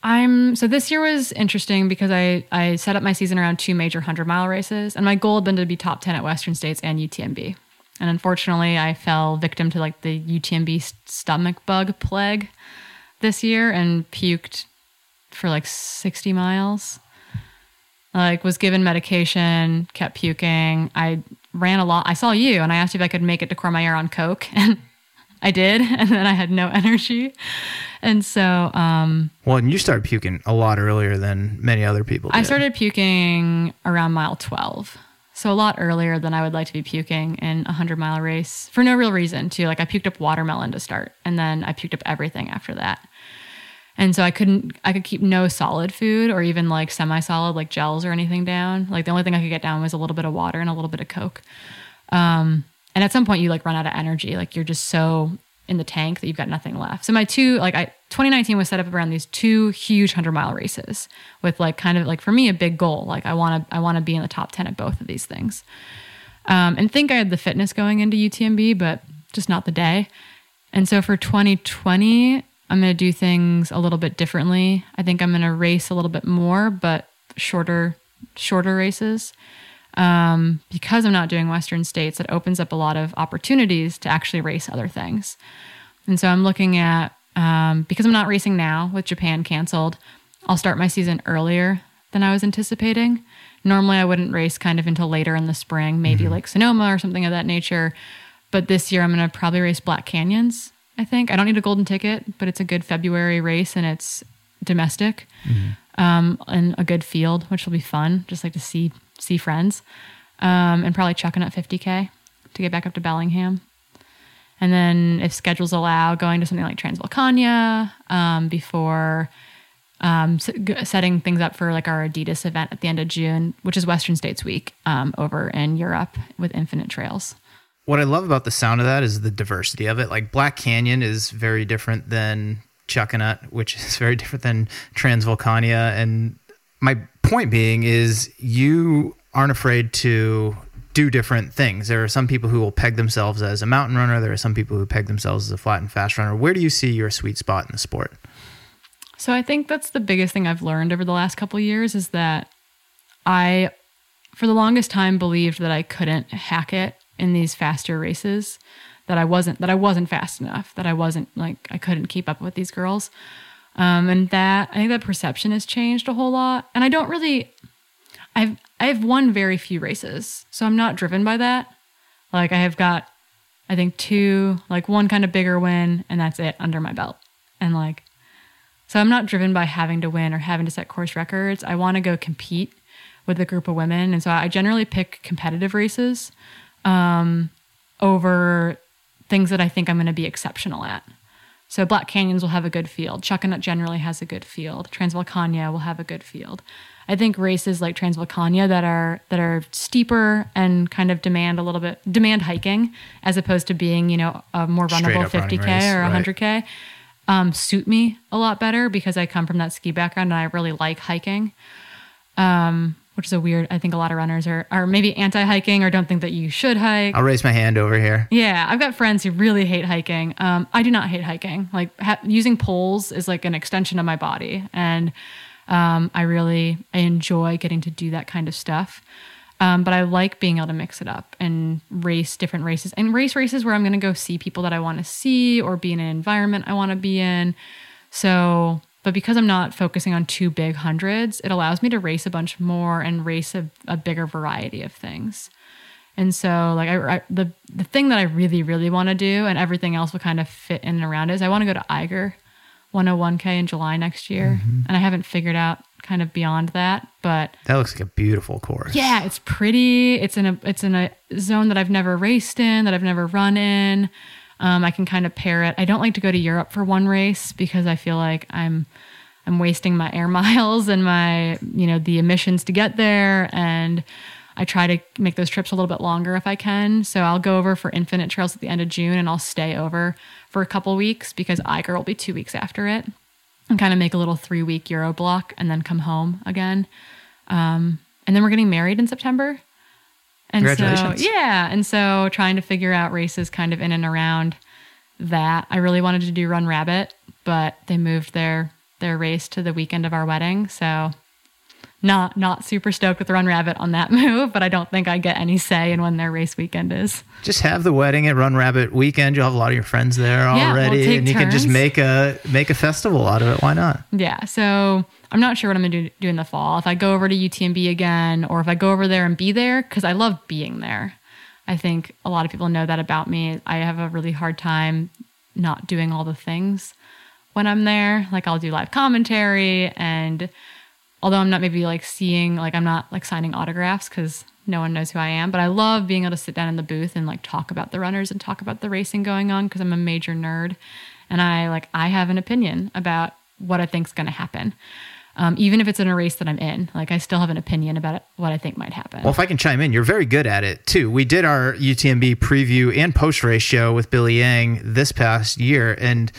I'm so this year was interesting because I I set up my season around two major 100 mile races and my goal had been to be top 10 at Western States and UTMB. And unfortunately, I fell victim to like the UTMB stomach bug plague this year and puked for like 60 miles. Like was given medication, kept puking. I ran a lot. I saw you and I asked you if I could make it to Courmayeur on Coke and I did. And then I had no energy. And so, um, well, and you started puking a lot earlier than many other people. Did. I started puking around mile 12. So a lot earlier than I would like to be puking in a hundred mile race for no real reason too. Like I puked up watermelon to start and then I puked up everything after that. And so I couldn't, I could keep no solid food or even like semi solid, like gels or anything down. Like the only thing I could get down was a little bit of water and a little bit of Coke. Um, and at some point you like run out of energy. Like you're just so in the tank that you've got nothing left. So my two, like I, 2019 was set up around these two huge hundred mile races with like kind of like for me a big goal. Like I want to, I want to be in the top 10 at both of these things. Um, and think I had the fitness going into UTMB, but just not the day. And so for 2020, I'm going to do things a little bit differently. I think I'm going to race a little bit more, but shorter, shorter races. Um, because I'm not doing Western states, it opens up a lot of opportunities to actually race other things. And so I'm looking at, um, because I'm not racing now with Japan canceled, I'll start my season earlier than I was anticipating. Normally, I wouldn't race kind of until later in the spring, maybe mm-hmm. like Sonoma or something of that nature. But this year, I'm going to probably race Black Canyons I think. I don't need a golden ticket, but it's a good February race and it's domestic mm-hmm. um, and a good field, which will be fun. Just like to see see friends, um, and probably Chuckanut 50k to get back up to Bellingham. And then, if schedules allow, going to something like Transvolcania um, before um, setting things up for like our Adidas event at the end of June, which is Western States Week um, over in Europe with Infinite Trails what I love about the sound of that is the diversity of it. Like Black Canyon is very different than Chuckanut, which is very different than Transvolcania. And my point being is you aren't afraid to do different things. There are some people who will peg themselves as a mountain runner. There are some people who peg themselves as a flat and fast runner. Where do you see your sweet spot in the sport? So I think that's the biggest thing I've learned over the last couple years is that I, for the longest time, believed that I couldn't hack it in these faster races that I wasn't that I wasn't fast enough that I wasn't like I couldn't keep up with these girls. Um, and that I think that perception has changed a whole lot. And I don't really I've I've won very few races so I'm not driven by that. Like I have got I think two like one kind of bigger win and that's it under my belt. And like so I'm not driven by having to win or having to set course records. I want to go compete with a group of women. And so I generally pick competitive races um, over things that I think I'm going to be exceptional at. So Black Canyons will have a good field. Chuckanut generally has a good field. Transvolcania will have a good field. I think races like Transvolcania that are that are steeper and kind of demand a little bit demand hiking as opposed to being you know a more runnable 50k race, or 100k um, suit me a lot better because I come from that ski background and I really like hiking. Um, which is a weird. I think a lot of runners are are maybe anti hiking or don't think that you should hike. I'll raise my hand over here. Yeah, I've got friends who really hate hiking. Um, I do not hate hiking. Like ha- using poles is like an extension of my body, and um, I really I enjoy getting to do that kind of stuff. Um, but I like being able to mix it up and race different races and race races where I'm going to go see people that I want to see or be in an environment I want to be in. So, but because I'm not focusing on two big hundreds, it allows me to race a bunch more and race a, a bigger variety of things. And so, like, I, I, the the thing that I really, really want to do, and everything else will kind of fit in and around it, is I want to go to Eiger 101k in July next year, mm-hmm. and I haven't figured out kind of beyond that, but That looks like a beautiful course. yeah, it's pretty. It's in a it's in a zone that I've never raced in, that I've never run in. Um, I can kind of pair it. I don't like to go to Europe for one race because I feel like I'm I'm wasting my air miles and my you know the emissions to get there, and I try to make those trips a little bit longer if I can. So I'll go over for Infinite Trails at the end of June, and I'll stay over for a couple weeks because Eiger will be two weeks after it and kind of make a little three week Euro block and then come home again. Um, and then we're getting married in September. And so, yeah. And so trying to figure out races kind of in and around that. I really wanted to do Run Rabbit, but they moved their their race to the weekend of our wedding. So not not super stoked with Run Rabbit on that move, but I don't think I get any say in when their race weekend is. Just have the wedding at Run Rabbit weekend. You'll have a lot of your friends there Yeah, we'll already, take and you can just make a make a festival out of it. Why not? Yeah. So I'm not sure what I'm going to do, do in the fall. If I go over to UTMB again, or if I go over there and be there, because I love being there. I think a lot of people know that about me. I have a really hard time not doing all the things when I'm there. Like I'll do live commentary, and although I'm not maybe like seeing, like I'm not like signing autographs because no one knows who I am, but I love being able to sit down in the booth and like talk about the runners and talk about the racing going on because I'm a major nerd, and I like I have an opinion about what I think's going to happen. Um, even if it's in a race that I'm in, like I still have an opinion about what I think might happen. Well, if I can chime in, you're very good at it too. We did our UTMB preview and post race show with Billy Yang this past year, and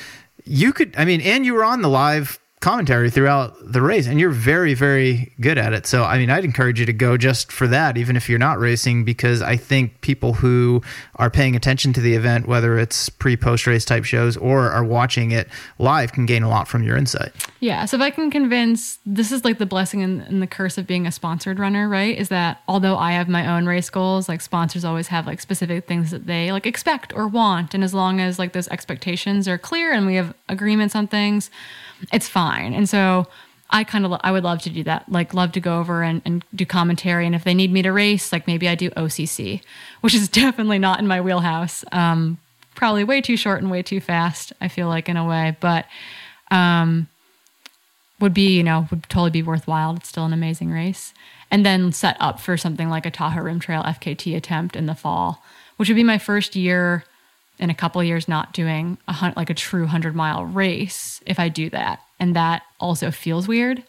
you could, I mean, and you were on the live commentary throughout the race, and you're very, very good at it. So, I mean, I'd encourage you to go just for that, even if you're not racing, because I think people who are paying attention to the event, whether it's pre post race type shows or are watching it live, can gain a lot from your insight. Yeah. So if I can convince, this is like the blessing and, and the curse of being a sponsored runner, right? Is that although I have my own race goals, like sponsors always have like specific things that they like expect or want. And as long as like those expectations are clear and we have agreements on things, it's fine. And so I kind of, I would love to do that. Like love to go over and, and do commentary. And if they need me to race, like maybe I do OCC, which is definitely not in my wheelhouse. Um, probably way too short and way too fast. I feel like in a way, but, um, would be, you know, would totally be worthwhile. It's still an amazing race. And then set up for something like a Tahoe Rim Trail FKT attempt in the fall, which would be my first year in a couple years not doing a hun- like a true 100 mile race if I do that. And that also feels weird.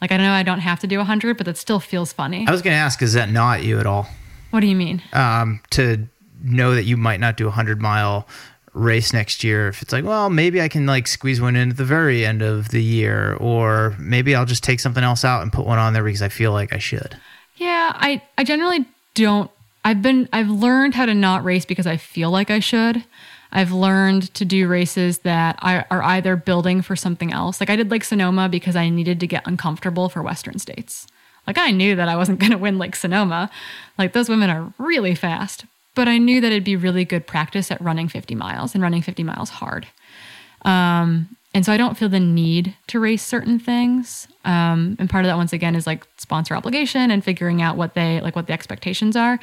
Like I don't know I don't have to do 100, but that still feels funny. I was going to ask, is that not you at all? What do you mean? um, to know that you might not do a hundred mile race next year. If it's like, well, maybe I can like squeeze one in at the very end of the year, or maybe I'll just take something else out and put one on there because I feel like I should. Yeah, I I generally don't. I've been I've learned how to not race because I feel like I should. I've learned to do races that are either building for something else. Like I did Lake Sonoma because I needed to get uncomfortable for Western states. Like I knew that I wasn't going to win Lake Sonoma. Like those women are really fast, but I knew that it'd be really good practice at running 50 miles and running 50 miles hard. Um, and so I don't feel the need to race certain things. Um, and part of that, once again, is like sponsor obligation and figuring out what they like, what the expectations are.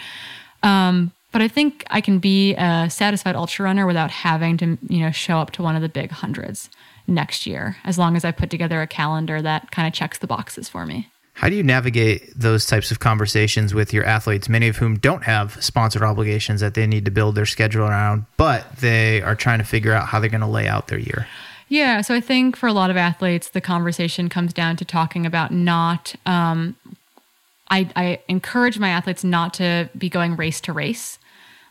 Um, but I think I can be a satisfied ultra runner without having to, you know, show up to one of the big hundreds next year, as long as I put together a calendar that kind of checks the boxes for me. How do you navigate those types of conversations with your athletes, many of whom don't have sponsored obligations that they need to build their schedule around, but they are trying to figure out how they're going to lay out their year? Yeah, so I think for a lot of athletes, the conversation comes down to talking about not. Um, I, I encourage my athletes not to be going race to race,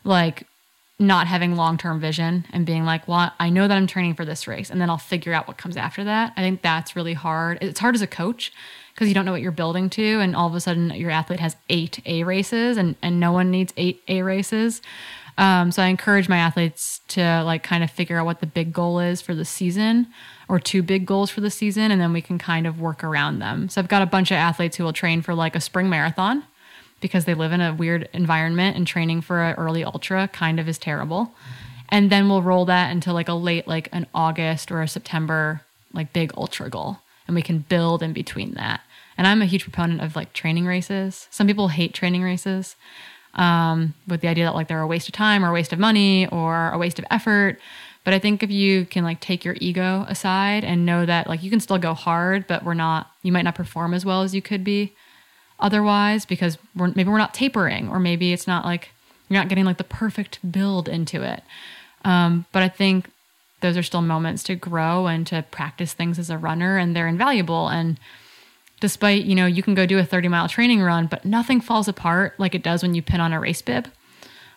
like not having long term vision and being like, well, I know that I'm training for this race and then I'll figure out what comes after that. I think that's really hard. It's hard as a coach because you don't know what you're building to. And all of a sudden, your athlete has eight A races and, and no one needs eight A races. Um, so I encourage my athletes to like kind of figure out what the big goal is for the season or two big goals for the season. And then we can kind of work around them. So I've got a bunch of athletes who will train for like a spring marathon because they live in a weird environment and training for an early ultra kind of is terrible. And then we'll roll that into like a late, like an August or a September, like big ultra goal. And we can build in between that. And I'm a huge proponent of like training races. Some people hate training races um, with the idea that like they're a waste of time or a waste of money or a waste of effort. But I think if you can like take your ego aside and know that like you can still go hard, but we're not, you might not perform as well as you could be otherwise because we're, maybe we're not tapering or maybe it's not like you're not getting like the perfect build into it. Um, but I think those are still moments to grow and to practice things as a runner and they're invaluable. And despite, you know, you can go do a 30 mile training run, but nothing falls apart like it does when you pin on a race bib.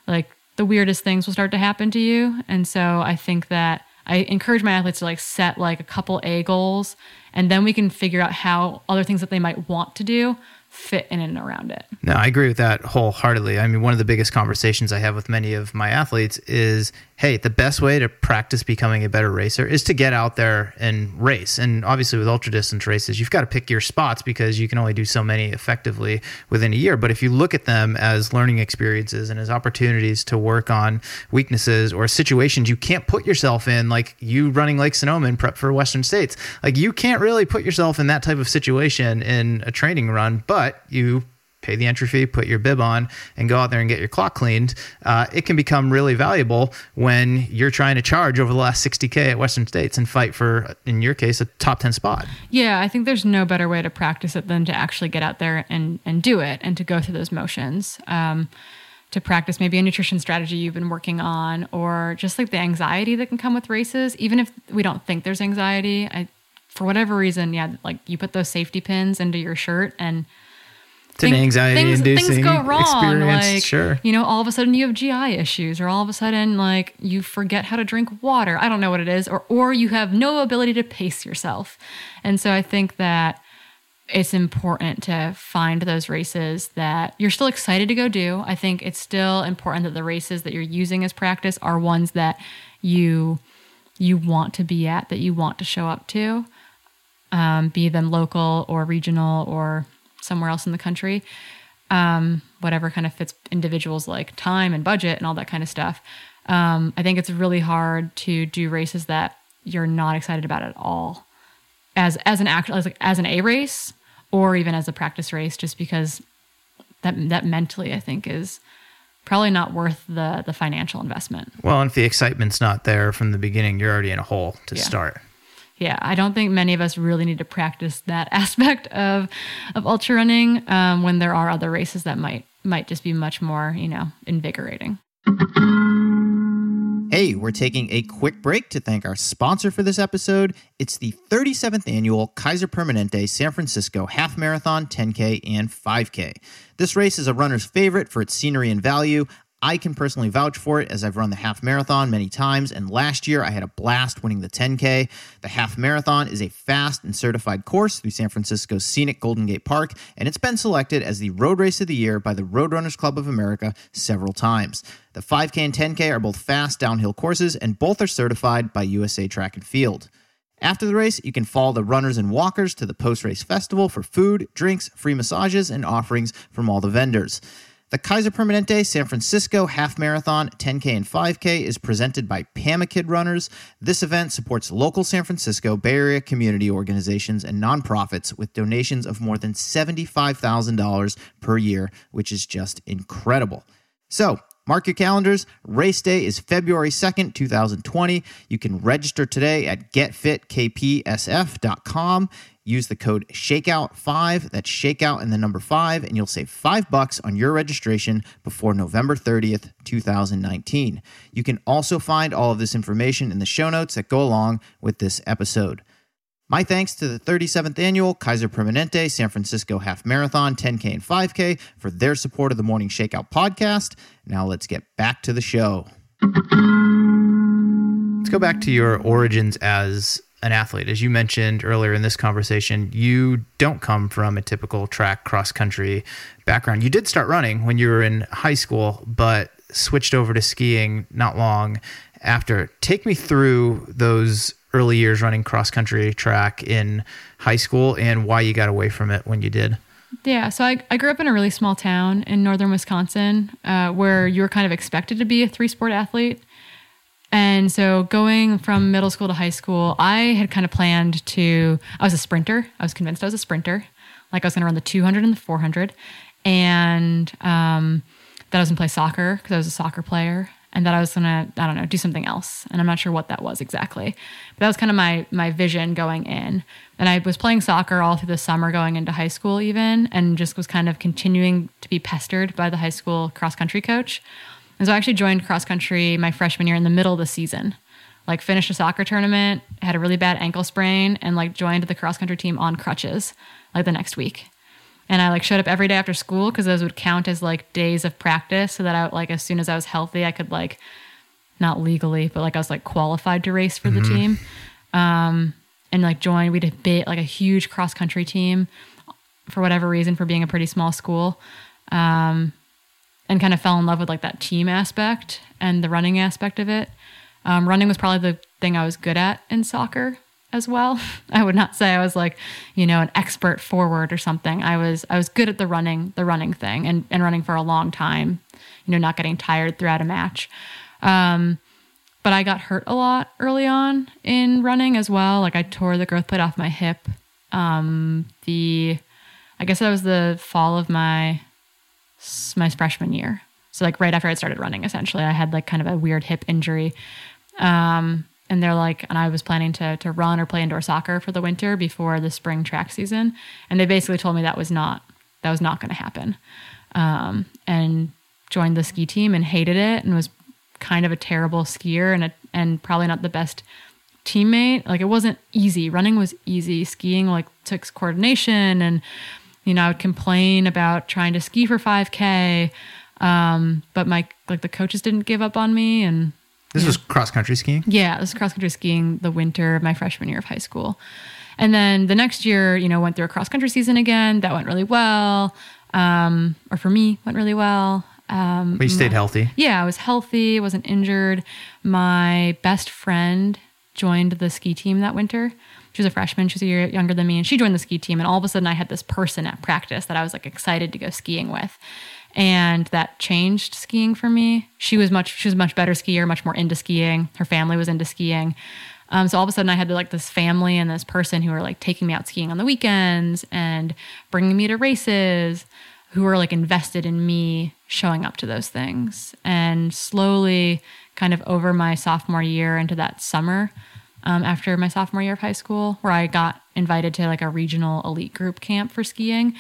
Like the weirdest things will start to happen to you. And so I think that I encourage my athletes to like set like a couple A goals and then we can figure out how other things that they might want to do fit in and around it. No, I agree with that wholeheartedly. I mean, one of the biggest conversations I have with many of my athletes is hey, the best way to practice becoming a better racer is to get out there and race. And obviously, with ultra distance races, you've got to pick your spots because you can only do so many effectively within a year. But if you look at them as learning experiences and as opportunities to work on weaknesses or situations you can't put yourself in, like you running Lake Sonoma in prep for Western States, like you can't really put yourself in that type of situation in a training run, but you pay the entry fee, put your bib on, and go out there and get your clock cleaned, uh, it can become really valuable when you're trying to charge over the last 60K at Western States and fight for, in your case, a top 10 spot. Yeah, I think there's no better way to practice it than to actually get out there and, and do it and to go through those motions. Um, to practice maybe a nutrition strategy you've been working on, or just like the anxiety that can come with races, even if we don't think there's anxiety. I, for whatever reason, yeah, like you put those safety pins into your shirt and it's an anxiety things, inducing things go wrong. Experience. Like, sure. you know, all of a sudden you have GI issues, or all of a sudden like you forget how to drink water. I don't know what it is, or or you have no ability to pace yourself. And so I think that it's important to find those races that you're still excited to go do. I think it's still important that the races that you're using as practice are ones that you you want to be at, that you want to show up to, um, be them local or regional or somewhere else in the country, um, whatever kind of fits individuals like time and budget and all that kind of stuff. Um, I think it's really hard to do races that you're not excited about at all as as an actual as, as an A race or even as a practice race, just because that that mentally I think is probably not worth the the financial investment. Well, and if the excitement's not there from the beginning, you're already in a hole to yeah. start yeah, I don't think many of us really need to practice that aspect of of ultra running um, when there are other races that might might just be much more you know invigorating. Hey, we're taking a quick break to thank our sponsor for this episode. It's the 37th annual Kaiser Permanente San Francisco Half Marathon, 10K, and 5K. This race is a runner's favorite for its scenery and value. I can personally vouch for it as I've run the half marathon many times, and last year I had a blast winning the 10K. The half marathon is a fast and certified course through San Francisco's scenic Golden Gate Park, and it's been selected as the road race of the year by the Roadrunners Club of America several times. The 5K and 10K are both fast downhill courses, and both are certified by USA Track and Field. After the race, you can follow the runners and walkers to the post race festival for food, drinks, free massages, and offerings from all the vendors. The Kaiser Permanente San Francisco Half Marathon 10K and 5K is presented by Pamakid Runners. This event supports local San Francisco Bay Area community organizations and nonprofits with donations of more than $75,000 per year, which is just incredible. So, Mark your calendars. Race day is February 2nd, 2020. You can register today at getfitkpsf.com. Use the code SHAKEOUT5, that's SHAKEOUT and the number 5, and you'll save 5 bucks on your registration before November 30th, 2019. You can also find all of this information in the show notes that go along with this episode. My thanks to the 37th annual Kaiser Permanente San Francisco Half Marathon 10K and 5K for their support of the Morning Shakeout podcast. Now let's get back to the show. Let's go back to your origins as an athlete. As you mentioned earlier in this conversation, you don't come from a typical track cross country background. You did start running when you were in high school, but switched over to skiing not long after. Take me through those early years running cross country track in high school and why you got away from it when you did. Yeah, so I, I grew up in a really small town in northern Wisconsin uh, where you were kind of expected to be a three sport athlete. And so going from middle school to high school, I had kind of planned to, I was a sprinter. I was convinced I was a sprinter. Like I was going to run the 200 and the 400. And um, that I was going to play soccer because I was a soccer player. And that I was to, I don't know, do something else. And I'm not sure what that was exactly. But that was kind of my, my vision going in. And I was playing soccer all through the summer going into high school, even, and just was kind of continuing to be pestered by the high school cross country coach and so I actually joined cross country my freshman year in the middle of the season. Like finished a soccer tournament, had a really bad ankle sprain, and like joined the cross country team on crutches like the next week. And I like showed up every day after school because those would count as like days of practice, so that I like as soon as I was healthy, I could like not legally, but like I was like qualified to race for mm-hmm. the team. Um, and like join, we did bit like a huge cross country team for whatever reason for being a pretty small school. Um, and kind of fell in love with like that team aspect and the running aspect of it. Um, running was probably the thing I was good at in soccer as well. I would not say I was like, you know, an expert forward or something. I was I was good at the running, the running thing and, and running for a long time, you know, not getting tired throughout a match. Um, but I got hurt a lot early on in running as well. Like I tore the growth plate off my hip. Um, the I guess that was the fall of my my freshman year. So like right after I started running, essentially, I had like kind of a weird hip injury. Um, and they're like, and I was planning to to run or play indoor soccer for the winter before the spring track season, and they basically told me that was not that was not going to happen. Um, and joined the ski team and hated it and was kind of a terrible skier and a, and probably not the best teammate. Like it wasn't easy. Running was easy. Skiing like took coordination and you know, I would complain about trying to ski for 5K, um, but my like the coaches didn't give up on me. And this was cross country skiing. Yeah, this was cross country skiing the winter of my freshman year of high school, and then the next year, you know, went through a cross country season again. That went really well, um, or for me, went really well. Um, but you stayed my, healthy. Yeah, I was healthy. wasn't injured. My best friend joined the ski team that winter she was a freshman. She was a year younger than me, and she joined the ski team. And all of a sudden, I had this person at practice that I was like excited to go skiing with, and that changed skiing for me. She was much she was much better skier, much more into skiing. Her family was into skiing. Um, so all of a sudden, I had like this family and this person who were like taking me out skiing on the weekends and bringing me to races, who were like invested in me showing up to those things. And slowly, kind of over my sophomore year into that summer, um, after my sophomore year of high school, where I got invited to like a regional elite group camp for skiing.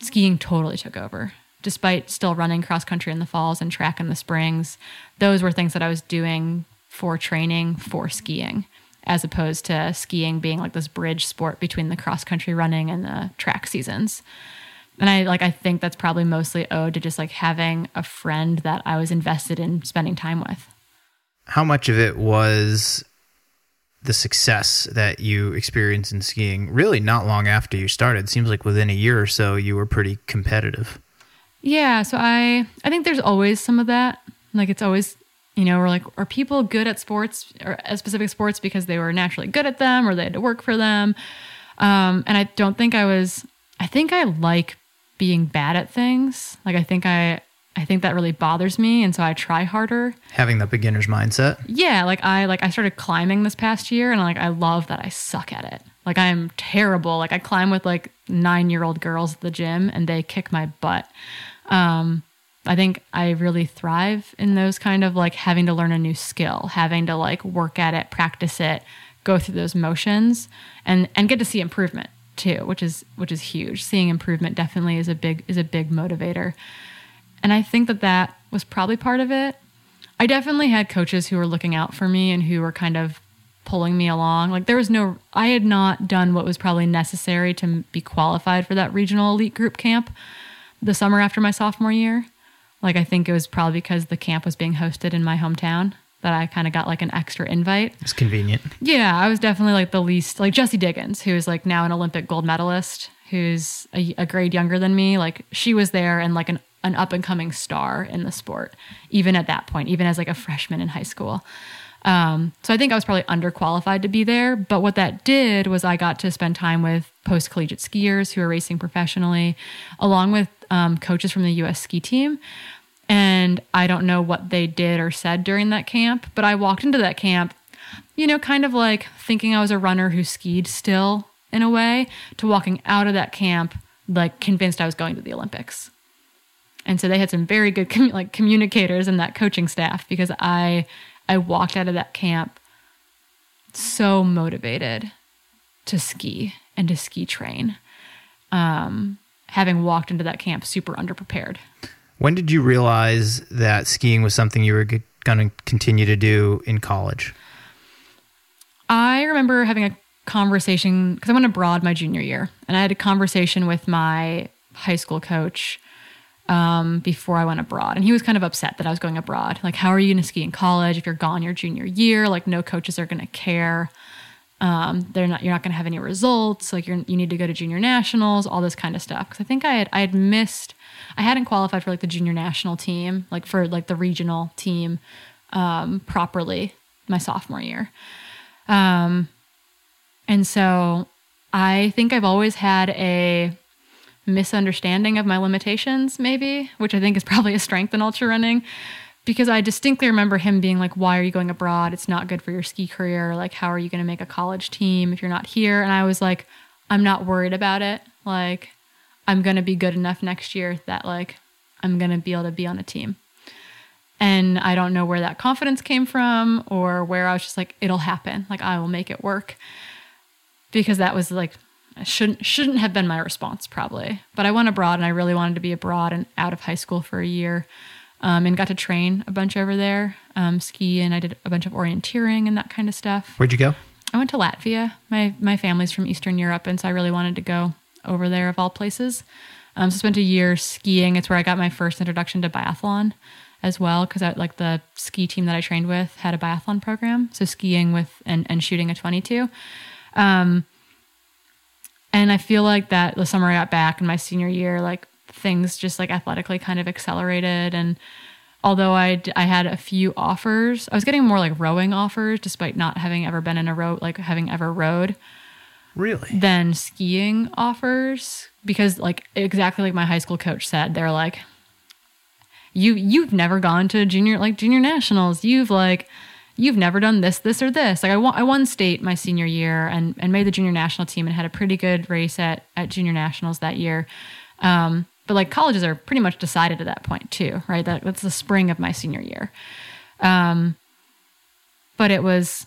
Skiing totally took over. Despite still running cross country in the falls and track in the springs, those were things that I was doing for training for skiing, as opposed to skiing being like this bridge sport between the cross country running and the track seasons. And I like I think that's probably mostly owed to just like having a friend that I was invested in spending time with. How much of it was the success that you experienced in skiing really not long after you started. Seems like within a year or so you were pretty competitive. Yeah, so I I think there's always some of that. Like it's always you know, we're like, are people good at sports or at specific sports because they were naturally good at them or they had to work for them? Um, and I don't think I was. I think I like being bad at things. Like I think I I think that really bothers me and so I try harder. Having the beginner's mindset. Yeah, like I like I started climbing this past year and like I love that I suck at it. Like I am terrible. Like I climb with like 9-year-old girls at the gym and they kick my butt. Um I think I really thrive in those kind of like having to learn a new skill, having to like work at it, practice it, go through those motions and and get to see improvement too, which is which is huge. Seeing improvement definitely is a big is a big motivator. And I think that that was probably part of it. I definitely had coaches who were looking out for me and who were kind of pulling me along. Like there was no, I had not done what was probably necessary to be qualified for that regional elite group camp the summer after my sophomore year. Like I think it was probably because the camp was being hosted in my hometown that I kind of got like an extra invite. It's convenient. Yeah, I was definitely like the least like Jessie Diggins, who is like now an Olympic gold medalist, who's a, a grade younger than me. Like she was there and like an an up and coming star in the sport, even at that point, even as like a freshman in high school. Um, so I think I was probably underqualified to be there. But what that did was I got to spend time with post collegiate skiers who are racing professionally, along with um, coaches from the U.S. ski team. And I don't know what they did or said during that camp, but I walked into that camp, you know, kind of like thinking I was a runner who skied still in a way, to walking out of that camp like convinced I was going to the Olympics. And so they had some very good like communicators in that coaching staff because I I walked out of that camp so motivated to ski and to ski train. Um, having walked into that camp super underprepared. When did you realize that skiing was something you were g- going to continue to do in college? I remember having a conversation because I went abroad my junior year, and I had a conversation with my high school coach um, before I went abroad. And he was kind of upset that I was going abroad. Like, how are you going to ski in college if you're gone your junior year? Like, no coaches are going to care. Um, they're not. You're not going to have any results. Like, you need to go to junior nationals, all this kind of stuff. Because I think I had I had missed. I hadn't qualified for like the junior national team, like for like the regional team, um, properly my sophomore year. Um, and so I think I've always had a misunderstanding of my limitations, maybe, which I think is probably a strength in ultra running. Because I distinctly remember him being like, Why are you going abroad? It's not good for your ski career. Like, how are you going to make a college team if you're not here? And I was like, I'm not worried about it. Like, I'm going to be good enough next year that, like, I'm going to be able to be on a team. And I don't know where that confidence came from or where I was just like, it'll happen. Like, I will make it work. Because that was like shouldn't shouldn't have been my response probably. But I went abroad and I really wanted to be abroad and out of high school for a year. Um, and got to train a bunch over there, um, ski, and I did a bunch of orienteering and that kind of stuff. Where'd you go? I went to Latvia. My my family's from Eastern Europe, and so I really wanted to go over there of all places. Um, so I spent a year skiing. It's where I got my first introduction to biathlon as well, because I like the ski team that I trained with had a biathlon program. So skiing with and and shooting a twenty two. Um, and I feel like that the summer I got back in my senior year, like things just like athletically kind of accelerated. And although I, I had a few offers, I was getting more like rowing offers despite not having ever been in a row, like having ever rowed Really? than skiing offers because like exactly like my high school coach said, they're like, you, you've never gone to junior, like junior nationals. You've like, you've never done this, this, or this. Like I won, I won state my senior year and, and made the junior national team and had a pretty good race at, at junior nationals that year. Um, but like colleges are pretty much decided at that point too, right? That that's the spring of my senior year. Um, but it was,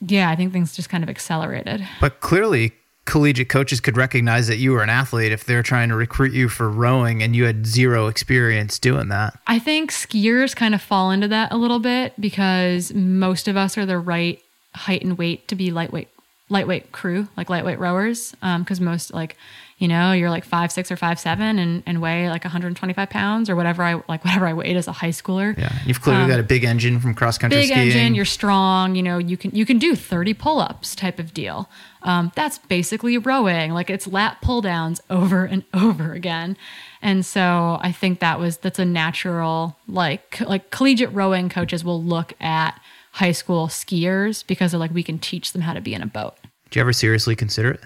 yeah, I think things just kind of accelerated. But clearly, collegiate coaches could recognize that you were an athlete if they're trying to recruit you for rowing and you had zero experience doing that. I think skiers kind of fall into that a little bit because most of us are the right height and weight to be lightweight lightweight crew, like lightweight rowers. Because um, most like you know you're like five six or five seven and, and weigh like 125 pounds or whatever I like whatever I weighed as a high schooler. Yeah, you've clearly um, got a big engine from cross country big skiing. engine. You're strong. You know you can you can do 30 pull ups type of deal. Um, that's basically rowing. Like it's lat pull downs over and over again. And so I think that was that's a natural like like collegiate rowing coaches will look at high school skiers because they're like we can teach them how to be in a boat. Did you ever seriously consider it?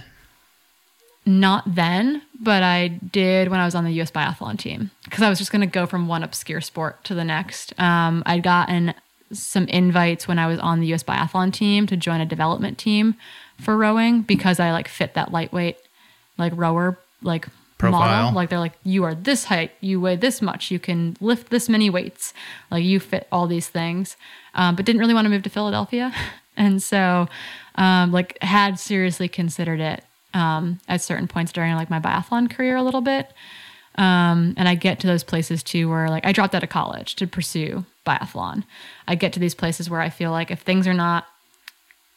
Not then, but I did when I was on the U.S. biathlon team because I was just going to go from one obscure sport to the next. Um, I'd gotten some invites when I was on the U.S. biathlon team to join a development team for rowing because I like fit that lightweight, like rower, like Profile. model. Like they're like, you are this height, you weigh this much, you can lift this many weights, like you fit all these things. Um, but didn't really want to move to Philadelphia, and so um, like had seriously considered it um, at certain points during like my biathlon career a little bit. Um, and I get to those places too where like I dropped out of college to pursue biathlon. I get to these places where I feel like if things are not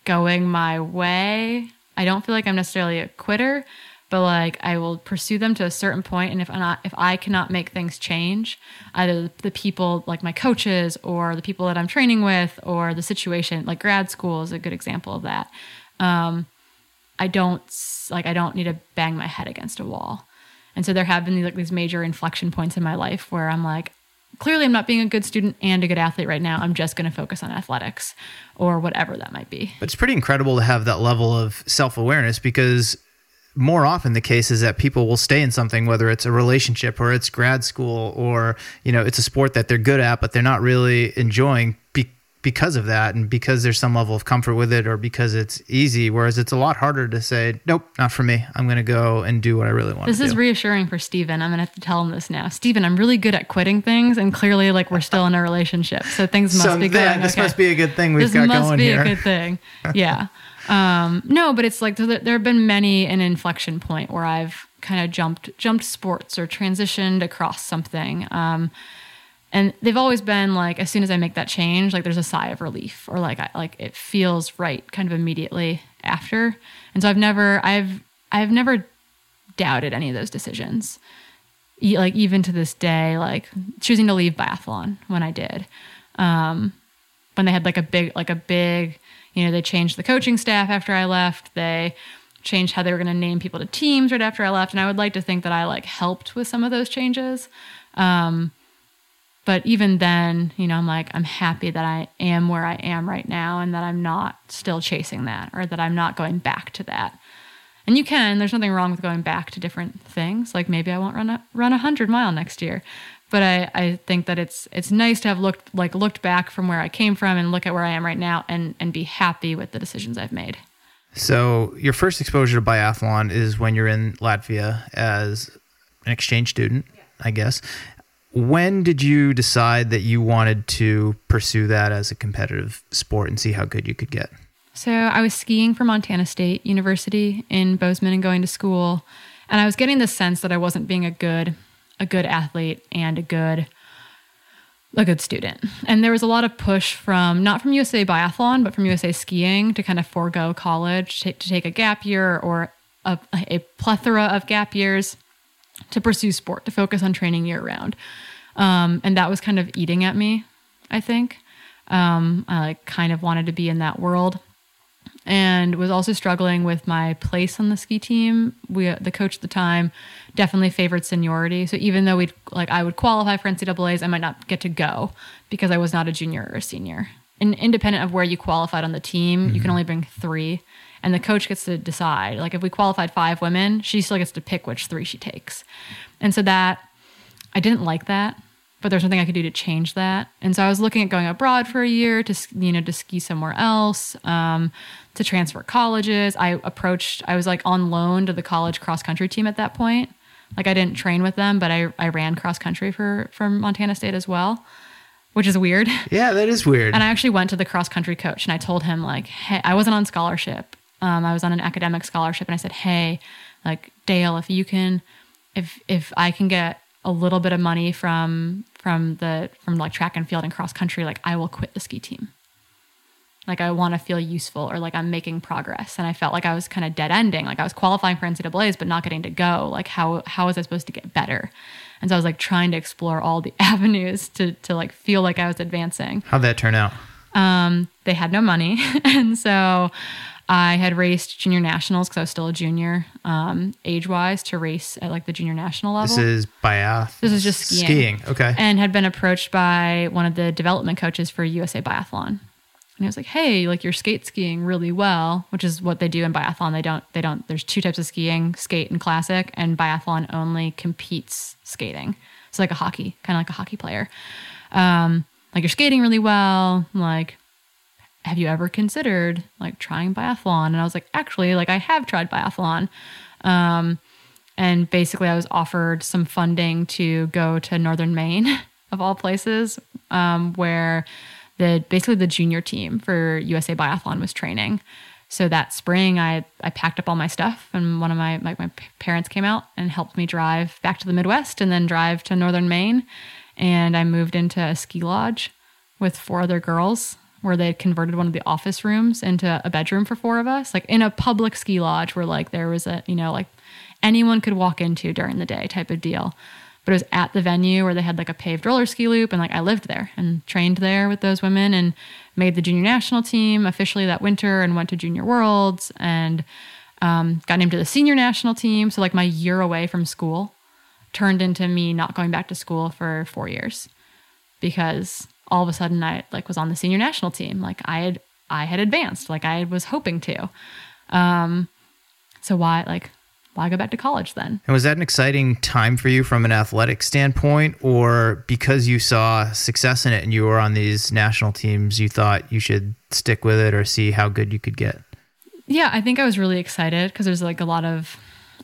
going my way, I don't feel like I'm necessarily a quitter, but like I will pursue them to a certain point, and if I'm not, if I cannot make things change, either the people like my coaches or the people that I'm training with or the situation, like grad school is a good example of that. Um, I don't like I don't need to bang my head against a wall, and so there have been these, like these major inflection points in my life where I'm like, clearly I'm not being a good student and a good athlete right now. I'm just going to focus on athletics or whatever that might be. But it's pretty incredible to have that level of self awareness because more often the case is that people will stay in something whether it's a relationship or it's grad school or you know it's a sport that they're good at but they're not really enjoying because of that and because there's some level of comfort with it or because it's easy whereas it's a lot harder to say nope not for me. I'm going to go and do what i really want this is do. reassuring for steven. I'm going to have to tell him this now. Steven i'm really good at quitting things and clearly like we're still in a relationship so things must so, be going this okay. must be a good thing we've this got must going be here. a good thing. Yeah. Um, no, but it's like there, there have been many an inflection point where I've kind of jumped jumped sports or transitioned across something. Um, and they've always been like as soon as I make that change, like there's a sigh of relief or like I, like it feels right kind of immediately after. And so I've never I've I've never doubted any of those decisions. Like even to this day, like choosing to leave biathlon when I did, um, when they had like a big like a big you know, they changed the coaching staff after I left. They changed how they were going to name people to teams right after I left, and I would like to think that I like helped with some of those changes. Um, but even then, you know, I'm like, I'm happy that I am where I am right now, and that I'm not still chasing that, or that I'm not going back to that. And you can. There's nothing wrong with going back to different things. Like maybe I won't run a run a hundred mile next year, but I, I think that it's it's nice to have looked like looked back from where I came from and look at where I am right now and and be happy with the decisions I've made. So your first exposure to biathlon is when you're in Latvia as an exchange student, I guess. When did you decide that you wanted to pursue that as a competitive sport and see how good you could get? So I was skiing for Montana State University in Bozeman and going to school, and I was getting the sense that I wasn't being a good a good athlete and a good a good student. And there was a lot of push from not from USA Biathlon, but from USA Skiing to kind of forego college, to, take a gap year or a, a, plethora of gap years to pursue sport, to focus on training year round. Um, and that was kind of eating at me, I think. Um, I like kind of wanted to be in that world and was also struggling with my place on the ski team. We, the coach at the time, definitely favored seniority. So even though we'd like, I would qualify for NCAA's, I might not get to go because I was not a junior or a senior. And independent of where you qualified on the team, mm-hmm. you can mm-hmm. only bring three, and the coach gets to decide. Like if we qualified five women, she still gets to pick which three she takes. And so that I didn't like that but there's nothing I could do to change that. And so I was looking at going abroad for a year to you know to ski somewhere else, um, to transfer colleges. I approached. I was like on loan to the college cross country team at that point. Like I didn't train with them, but I I ran cross country for for Montana State as well, which is weird. Yeah, that is weird. And I actually went to the cross country coach and I told him like, hey, I wasn't on scholarship. Um, I was on an academic scholarship, and I said, hey, like Dale, if you can, if if I can get a little bit of money from from the from like track and field and cross country like i will quit the ski team. Like i want to feel useful or like i'm making progress. And i felt like i was kind of dead ending. Like i was qualifying for ncaa's but not getting to go. Like how how was i supposed to get better? And so i was like trying to explore all the avenues to to like feel like i was advancing. How'd that turn out? Um they had no money. And so I had raced junior nationals because I was still a junior, um, age wise, to race at like the junior national level. This is biathlon. This is just skiing. Skiing, okay. And had been approached by one of the development coaches for USA Biathlon, and he was like, "Hey, like you're skate skiing really well," which is what they do in biathlon. They don't. They don't. There's two types of skiing: skate and classic. And biathlon only competes skating. So like a hockey, kind of like a hockey player. Um, like you're skating really well. Like have you ever considered like trying biathlon? And I was like, actually, like I have tried biathlon. Um, and basically, I was offered some funding to go to Northern Maine, of all places, um, where the basically the junior team for USA Biathlon was training. So that spring, I I packed up all my stuff, and one of my my, my parents came out and helped me drive back to the Midwest, and then drive to Northern Maine. And I moved into a ski lodge with four other girls where they had converted one of the office rooms into a bedroom for four of us, like in a public ski lodge where like there was a, you know, like anyone could walk into during the day type of deal. But it was at the venue where they had like a paved roller ski loop, and like I lived there and trained there with those women and made the junior national team officially that winter and went to junior worlds and um, got named to the senior national team. So like my year away from school turned into me not going back to school for four years because all of a sudden I like was on the senior national team. Like I had I had advanced, like I was hoping to. Um, so why like why go back to college then? And was that an exciting time for you from an athletic standpoint, or because you saw success in it and you were on these national teams, you thought you should stick with it or see how good you could get? Yeah, I think I was really excited because there's like a lot of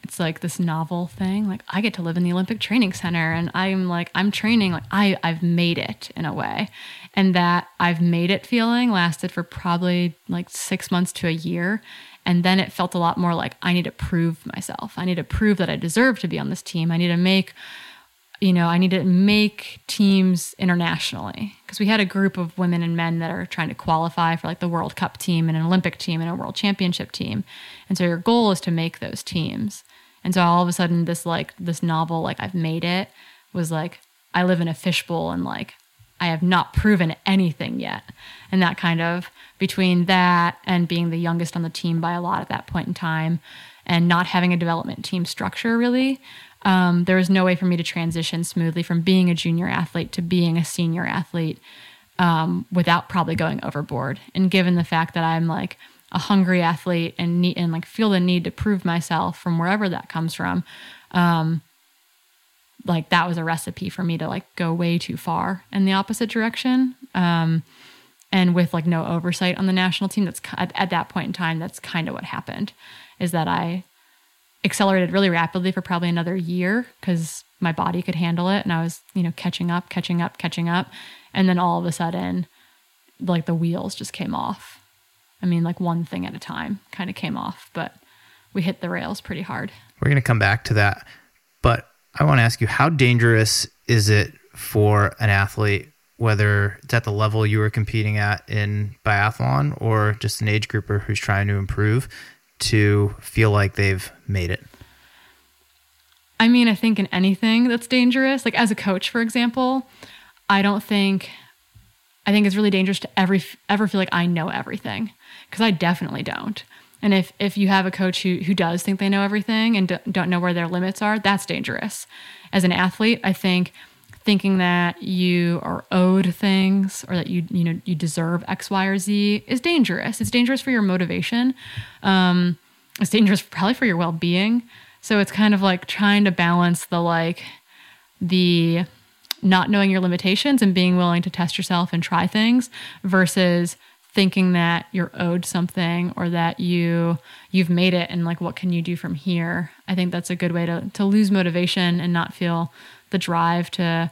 it's like this novel thing. Like I get to live in the Olympic Training Center and I'm like I'm training like I I've made it in a way. And that I've made it feeling lasted for probably like 6 months to a year. And then it felt a lot more like I need to prove myself. I need to prove that I deserve to be on this team. I need to make you know, I need to make teams internationally because we had a group of women and men that are trying to qualify for like the World Cup team and an Olympic team and a World Championship team. And so your goal is to make those teams. And so all of a sudden, this like this novel, like I've made it, was like I live in a fishbowl and like I have not proven anything yet. And that kind of between that and being the youngest on the team by a lot at that point in time, and not having a development team structure really, um, there was no way for me to transition smoothly from being a junior athlete to being a senior athlete um, without probably going overboard. And given the fact that I'm like a hungry athlete and need and like feel the need to prove myself from wherever that comes from um like that was a recipe for me to like go way too far in the opposite direction um and with like no oversight on the national team that's at, at that point in time that's kind of what happened is that i accelerated really rapidly for probably another year because my body could handle it and i was you know catching up catching up catching up and then all of a sudden like the wheels just came off I mean, like one thing at a time kind of came off, but we hit the rails pretty hard. We're going to come back to that. But I want to ask you how dangerous is it for an athlete, whether it's at the level you were competing at in biathlon or just an age grouper who's trying to improve, to feel like they've made it? I mean, I think in anything that's dangerous, like as a coach, for example, I don't think I think it's really dangerous to ever ever feel like I know everything because I definitely don't. And if if you have a coach who who does think they know everything and don't know where their limits are, that's dangerous. As an athlete, I think thinking that you are owed things or that you you know you deserve X, Y, or Z is dangerous. It's dangerous for your motivation. Um, it's dangerous probably for your well being. So it's kind of like trying to balance the like the not knowing your limitations and being willing to test yourself and try things versus thinking that you're owed something or that you you've made it and like what can you do from here? I think that's a good way to to lose motivation and not feel the drive to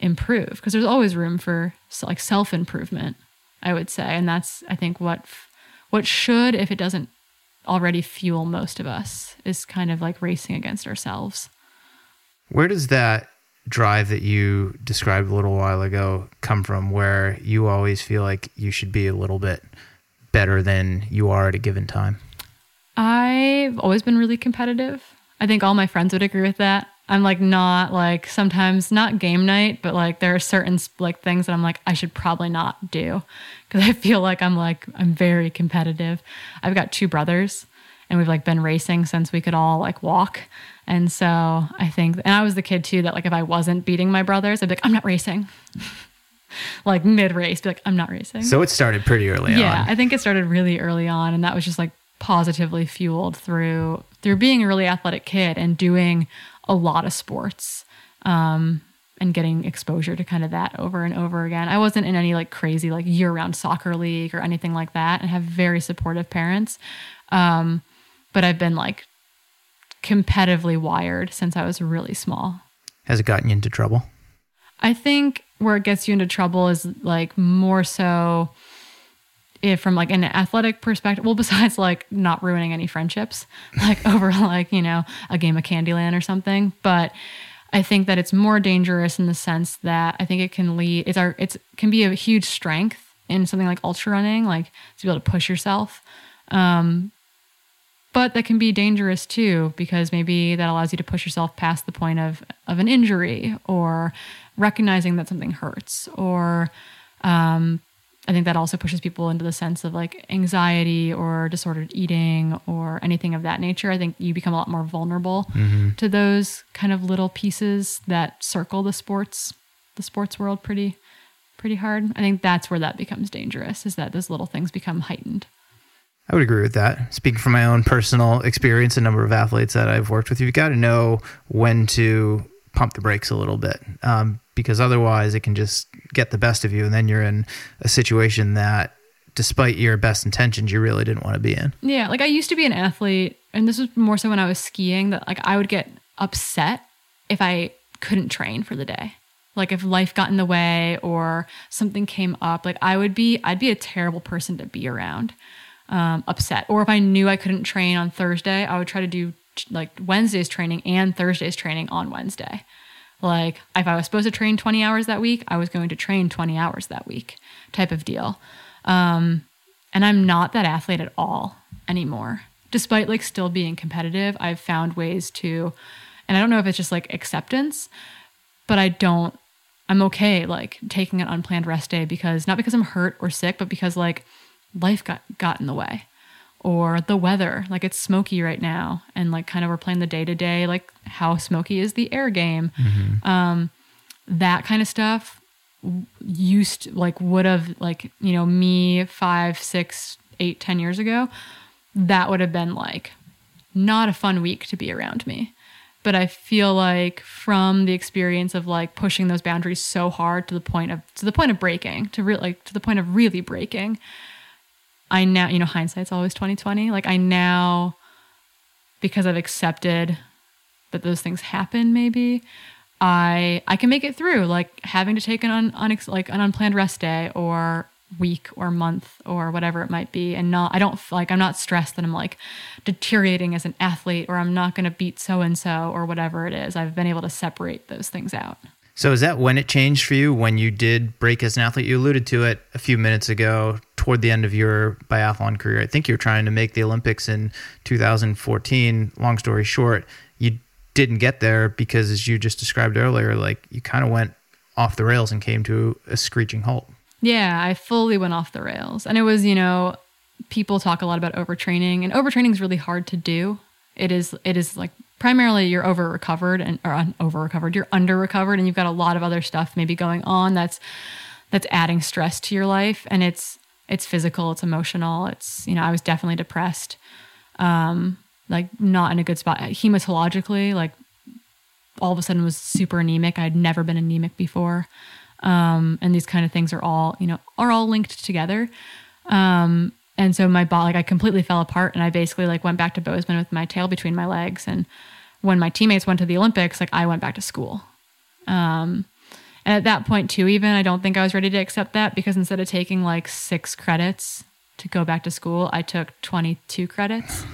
improve because there's always room for like self improvement i would say. And that's i think what what should if it doesn't already fuel most of us is kind of like racing against ourselves. Where does that drive that you described a little while ago come from where you always feel like you should be a little bit better than you are at a given time? I've always been really competitive. I think all my friends would agree with that. I'm like not like sometimes not game night, but like there are certain like things that I'm like I should probably not do because I feel like I'm like I'm very competitive. I've got two brothers and we've like been racing since we could all like walk. And so I think, and I was the kid too that like if I wasn't beating my brothers, I'd be like, I'm not racing. like mid race, be like, I'm not racing. So it started pretty early yeah, on. Yeah, I think it started really early on, and that was just like positively fueled through through being a really athletic kid and doing a lot of sports. Um, and getting exposure to kind of that over and over again. I wasn't in any like crazy like year round soccer league or anything like that and have very supportive parents. Um, but I've been like competitively wired since I was really small. Has it gotten you into trouble? I think where it gets you into trouble is like more so if from like an athletic perspective well besides like not ruining any friendships like over like you know a game of candyland or something but i think that it's more dangerous in the sense that i think it can lead it's our it's can be a huge strength in something like ultra running like to be able to push yourself um but that can be dangerous too because maybe that allows you to push yourself past the point of of an injury or recognizing that something hurts or um, I think that also pushes people into the sense of like anxiety or disordered eating or anything of that nature. I think you become a lot more vulnerable mm-hmm. to those kind of little pieces that circle the sports the sports world pretty pretty hard. I think that's where that becomes dangerous is that those little things become heightened. I would agree with that. Speaking from my own personal experience, a number of athletes that I've worked with, you've got to know when to pump the brakes a little bit um, because otherwise it can just get the best of you. And then you're in a situation that, despite your best intentions, you really didn't want to be in. Yeah. Like I used to be an athlete, and this was more so when I was skiing, that like I would get upset if I couldn't train for the day like if life got in the way or something came up like i would be i'd be a terrible person to be around um, upset. Or if i knew i couldn't train on thursday i would try to do like wednesday's training and thursday's training on wednesday. Like if i was supposed to train 20 hours that week i was going to train 20 hours that week type of deal. Um, and i'm not that athlete at all anymore. Despite like still being competitive i've found ways to and i don't know if it's just like acceptance but i don't I'm okay like taking an unplanned rest day because not because I'm hurt or sick, but because like life got got in the way. Or the weather like it's smoky right now and like kind of we're playing the day to day like how smoky is the air game. Mm-hmm. um that kind of stuff used to, like would have like you know me five six eight ten years ago that would have been like not a fun week to be around me. But I feel like from the experience of like pushing those boundaries so hard to the point of to the point of breaking, to really like to the point of really breaking, I now, you know, hindsight's always 2020. Like I now because I've accepted that those things happen maybe, I I can make it through. Like having to take an un, un like an unplanned rest day or week or month or whatever it might be and not i don't like i'm not stressed that i'm like deteriorating as an athlete or i'm not going to beat so and so or whatever it is. I've been able to separate those things out. So is that when it changed for you when you did break as an athlete? You alluded to it a few minutes ago toward the end of your biathlon career i think you were trying to make the olympics in 2014 long story short you didn't get there because as you just described earlier like you kind of went off the rails and came to a screeching halt yeah, I fully went off the rails. And it was, you know, people talk a lot about overtraining and overtraining is really hard to do. It is it is like primarily you're over recovered and or over recovered, you're under recovered and you've got a lot of other stuff maybe going on that's that's adding stress to your life and it's it's physical, it's emotional. It's, you know, I was definitely depressed. Um like not in a good spot hematologically, like all of a sudden was super anemic. I'd never been anemic before um, and these kind of things are all you know are all linked together um, and so my body like i completely fell apart and i basically like went back to bozeman with my tail between my legs and when my teammates went to the olympics like i went back to school um, and at that point too even i don't think i was ready to accept that because instead of taking like six credits to go back to school i took 22 credits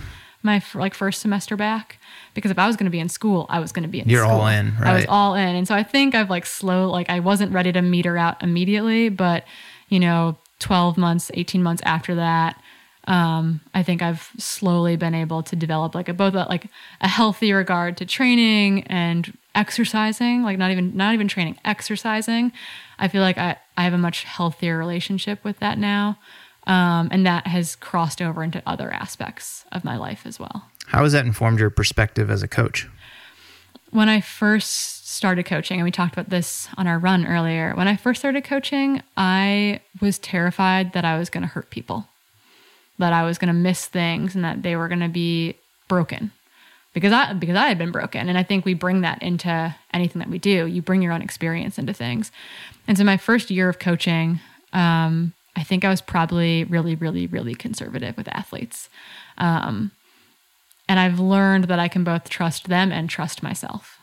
my like first semester back because if I was going to be in school, I was going to be in. You're school. all in, right? I was all in, and so I think I've like slow, like I wasn't ready to meter out immediately, but you know, 12 months, 18 months after that, um, I think I've slowly been able to develop like a both a, like a healthy regard to training and exercising, like not even not even training, exercising. I feel like I, I have a much healthier relationship with that now. Um, and that has crossed over into other aspects of my life as well. How has that informed your perspective as a coach? When I first started coaching, and we talked about this on our run earlier, when I first started coaching, I was terrified that I was going to hurt people, that I was going to miss things, and that they were going to be broken because I because I had been broken, and I think we bring that into anything that we do. You bring your own experience into things, and so my first year of coaching, um, I think I was probably really, really, really conservative with athletes. Um, and I've learned that I can both trust them and trust myself.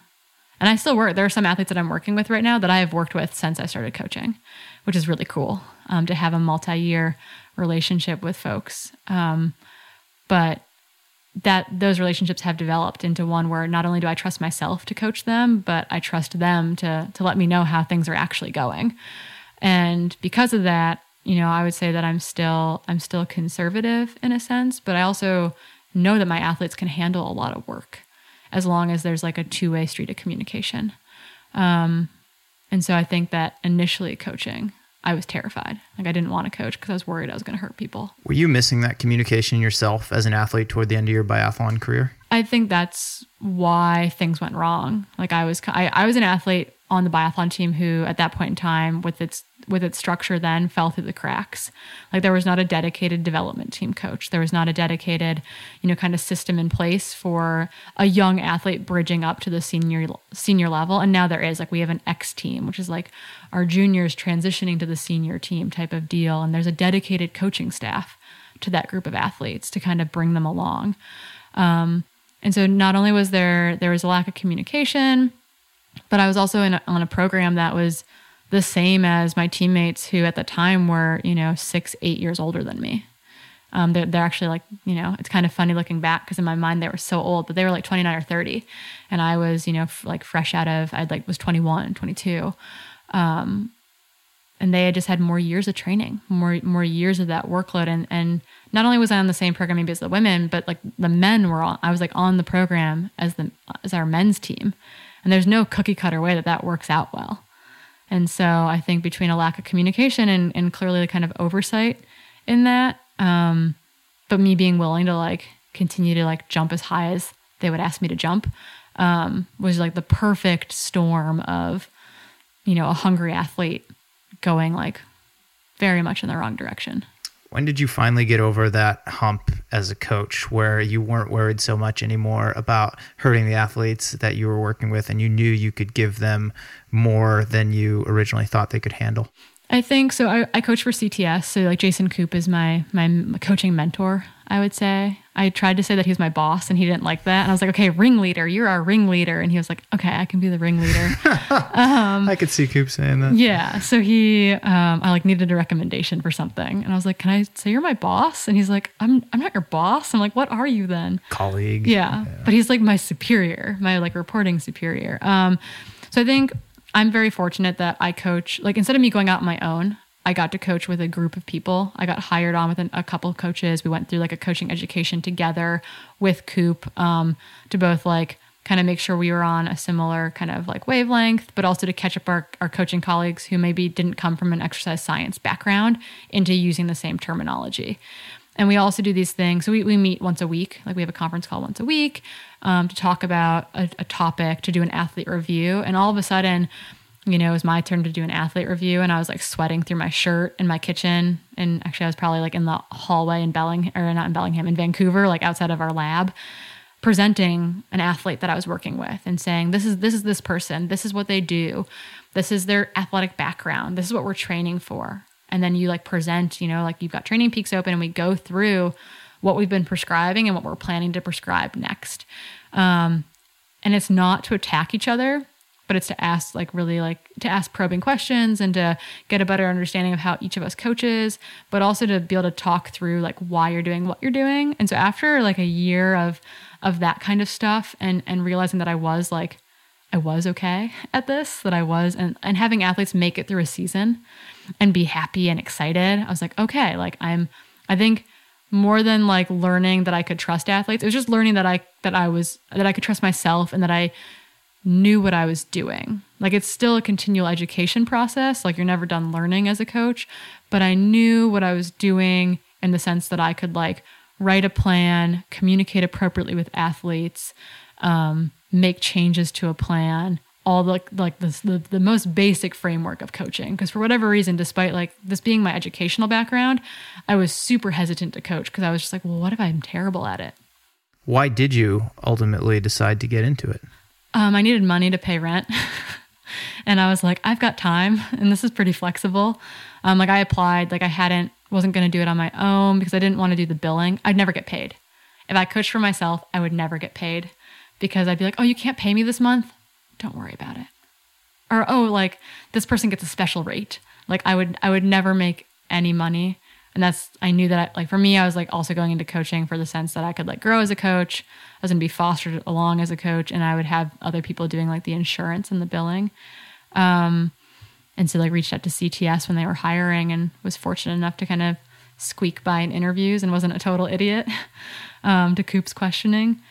And I still work. There are some athletes that I'm working with right now that I have worked with since I started coaching, which is really cool um, to have a multi year relationship with folks. Um, but that those relationships have developed into one where not only do I trust myself to coach them, but I trust them to to let me know how things are actually going. And because of that, you know, I would say that I'm still I'm still conservative in a sense, but I also know that my athletes can handle a lot of work as long as there's like a two way street of communication. Um, and so I think that initially coaching, I was terrified. Like I didn't want to coach because I was worried I was going to hurt people. Were you missing that communication yourself as an athlete toward the end of your biathlon career? I think that's why things went wrong. Like I was, I, I was an athlete on the biathlon team who, at that point in time, with its with its structure, then fell through the cracks. Like there was not a dedicated development team coach. There was not a dedicated, you know, kind of system in place for a young athlete bridging up to the senior senior level. And now there is. Like we have an X team, which is like our juniors transitioning to the senior team type of deal. And there's a dedicated coaching staff to that group of athletes to kind of bring them along. Um, and so not only was there there was a lack of communication, but I was also in a, on a program that was the same as my teammates who at the time were you know six eight years older than me. Um, they're, they're actually like you know it's kind of funny looking back because in my mind they were so old but they were like 29 or 30 and i was you know f- like fresh out of i like was 21 22 um, and they had just had more years of training more more years of that workload and and not only was I on the same program maybe as the women, but like the men were on. I was like on the program as the as our men's team, and there's no cookie cutter way that that works out well. And so I think between a lack of communication and and clearly the kind of oversight in that, um, but me being willing to like continue to like jump as high as they would ask me to jump, um, was like the perfect storm of, you know, a hungry athlete going like very much in the wrong direction. When did you finally get over that hump as a coach where you weren't worried so much anymore about hurting the athletes that you were working with and you knew you could give them more than you originally thought they could handle? I think so. I, I coach for CTS. So like Jason Koop is my my coaching mentor. I would say. I tried to say that he was my boss and he didn't like that. And I was like, okay, ringleader, you're our ringleader. And he was like, okay, I can be the ringleader. um, I could see Koop saying that. Yeah. So he, um, I like needed a recommendation for something. And I was like, can I say you're my boss? And he's like, I'm, I'm not your boss. I'm like, what are you then? Colleague. Yeah. yeah. But he's like my superior, my like reporting superior. Um, so I think I'm very fortunate that I coach, like instead of me going out on my own, I got to coach with a group of people. I got hired on with an, a couple coaches. We went through like a coaching education together with Koop um, to both like kind of make sure we were on a similar kind of like wavelength, but also to catch up our, our coaching colleagues who maybe didn't come from an exercise science background into using the same terminology. And we also do these things. So we, we meet once a week, like we have a conference call once a week um, to talk about a, a topic, to do an athlete review. And all of a sudden, you know, it was my turn to do an athlete review and I was like sweating through my shirt in my kitchen. And actually I was probably like in the hallway in Bellingham or not in Bellingham, in Vancouver, like outside of our lab, presenting an athlete that I was working with and saying, This is this is this person, this is what they do, this is their athletic background, this is what we're training for. And then you like present, you know, like you've got training peaks open and we go through what we've been prescribing and what we're planning to prescribe next. Um, and it's not to attack each other but it's to ask like really like to ask probing questions and to get a better understanding of how each of us coaches but also to be able to talk through like why you're doing what you're doing. And so after like a year of of that kind of stuff and and realizing that I was like I was okay at this that I was and and having athletes make it through a season and be happy and excited I was like okay like I'm I think more than like learning that I could trust athletes it was just learning that I that I was that I could trust myself and that I knew what I was doing. Like it's still a continual education process. Like you're never done learning as a coach, but I knew what I was doing in the sense that I could like write a plan, communicate appropriately with athletes, um, make changes to a plan, all the like the, the, the most basic framework of coaching. Because for whatever reason, despite like this being my educational background, I was super hesitant to coach because I was just like, well, what if I'm terrible at it? Why did you ultimately decide to get into it? Um, I needed money to pay rent. and I was like, I've got time and this is pretty flexible. Um, like I applied, like I hadn't, wasn't going to do it on my own because I didn't want to do the billing. I'd never get paid. If I coached for myself, I would never get paid because I'd be like, oh, you can't pay me this month? Don't worry about it. Or, oh, like this person gets a special rate. Like I would, I would never make any money and that's i knew that I, like for me i was like also going into coaching for the sense that i could like grow as a coach i was going to be fostered along as a coach and i would have other people doing like the insurance and the billing um, and so like reached out to cts when they were hiring and was fortunate enough to kind of squeak by in interviews and wasn't a total idiot um, to Koop's questioning,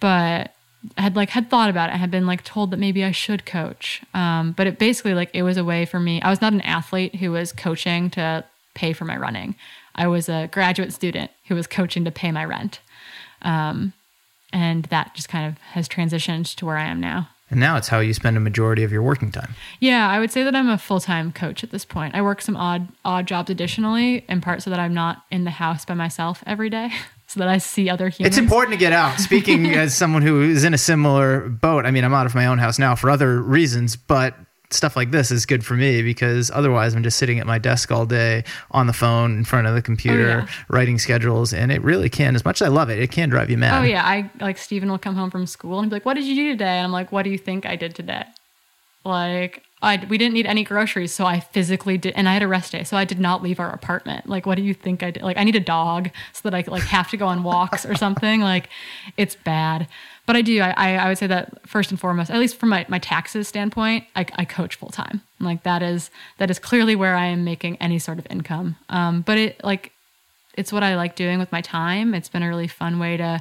but I had like had thought about it. I had been like told that maybe I should coach, um, but it basically like it was a way for me. I was not an athlete who was coaching to pay for my running. I was a graduate student who was coaching to pay my rent, um, and that just kind of has transitioned to where I am now. And now it's how you spend a majority of your working time. Yeah, I would say that I'm a full time coach at this point. I work some odd odd jobs additionally, in part so that I'm not in the house by myself every day, so that I see other humans. It's important to get out. Speaking as someone who is in a similar boat, I mean, I'm out of my own house now for other reasons, but stuff like this is good for me because otherwise I'm just sitting at my desk all day on the phone in front of the computer Oh, yeah. writing schedules and it really can as much as I love it it can drive you mad. Oh yeah, I like Steven will come home from school and be like, "What did you do today?" And I'm like, "What do you think I did today?" Like, I we didn't need any groceries, so I physically did, and I had a rest day, so I did not leave our apartment. Like, what do you think I did? Like, I need a dog so that I like have to go on walks or something. Like, it's bad. But I do. I, I would say that first and foremost, at least from my, my taxes standpoint, I, I coach full time. Like that is that is clearly where I am making any sort of income. Um, but it like it's what I like doing with my time. It's been a really fun way to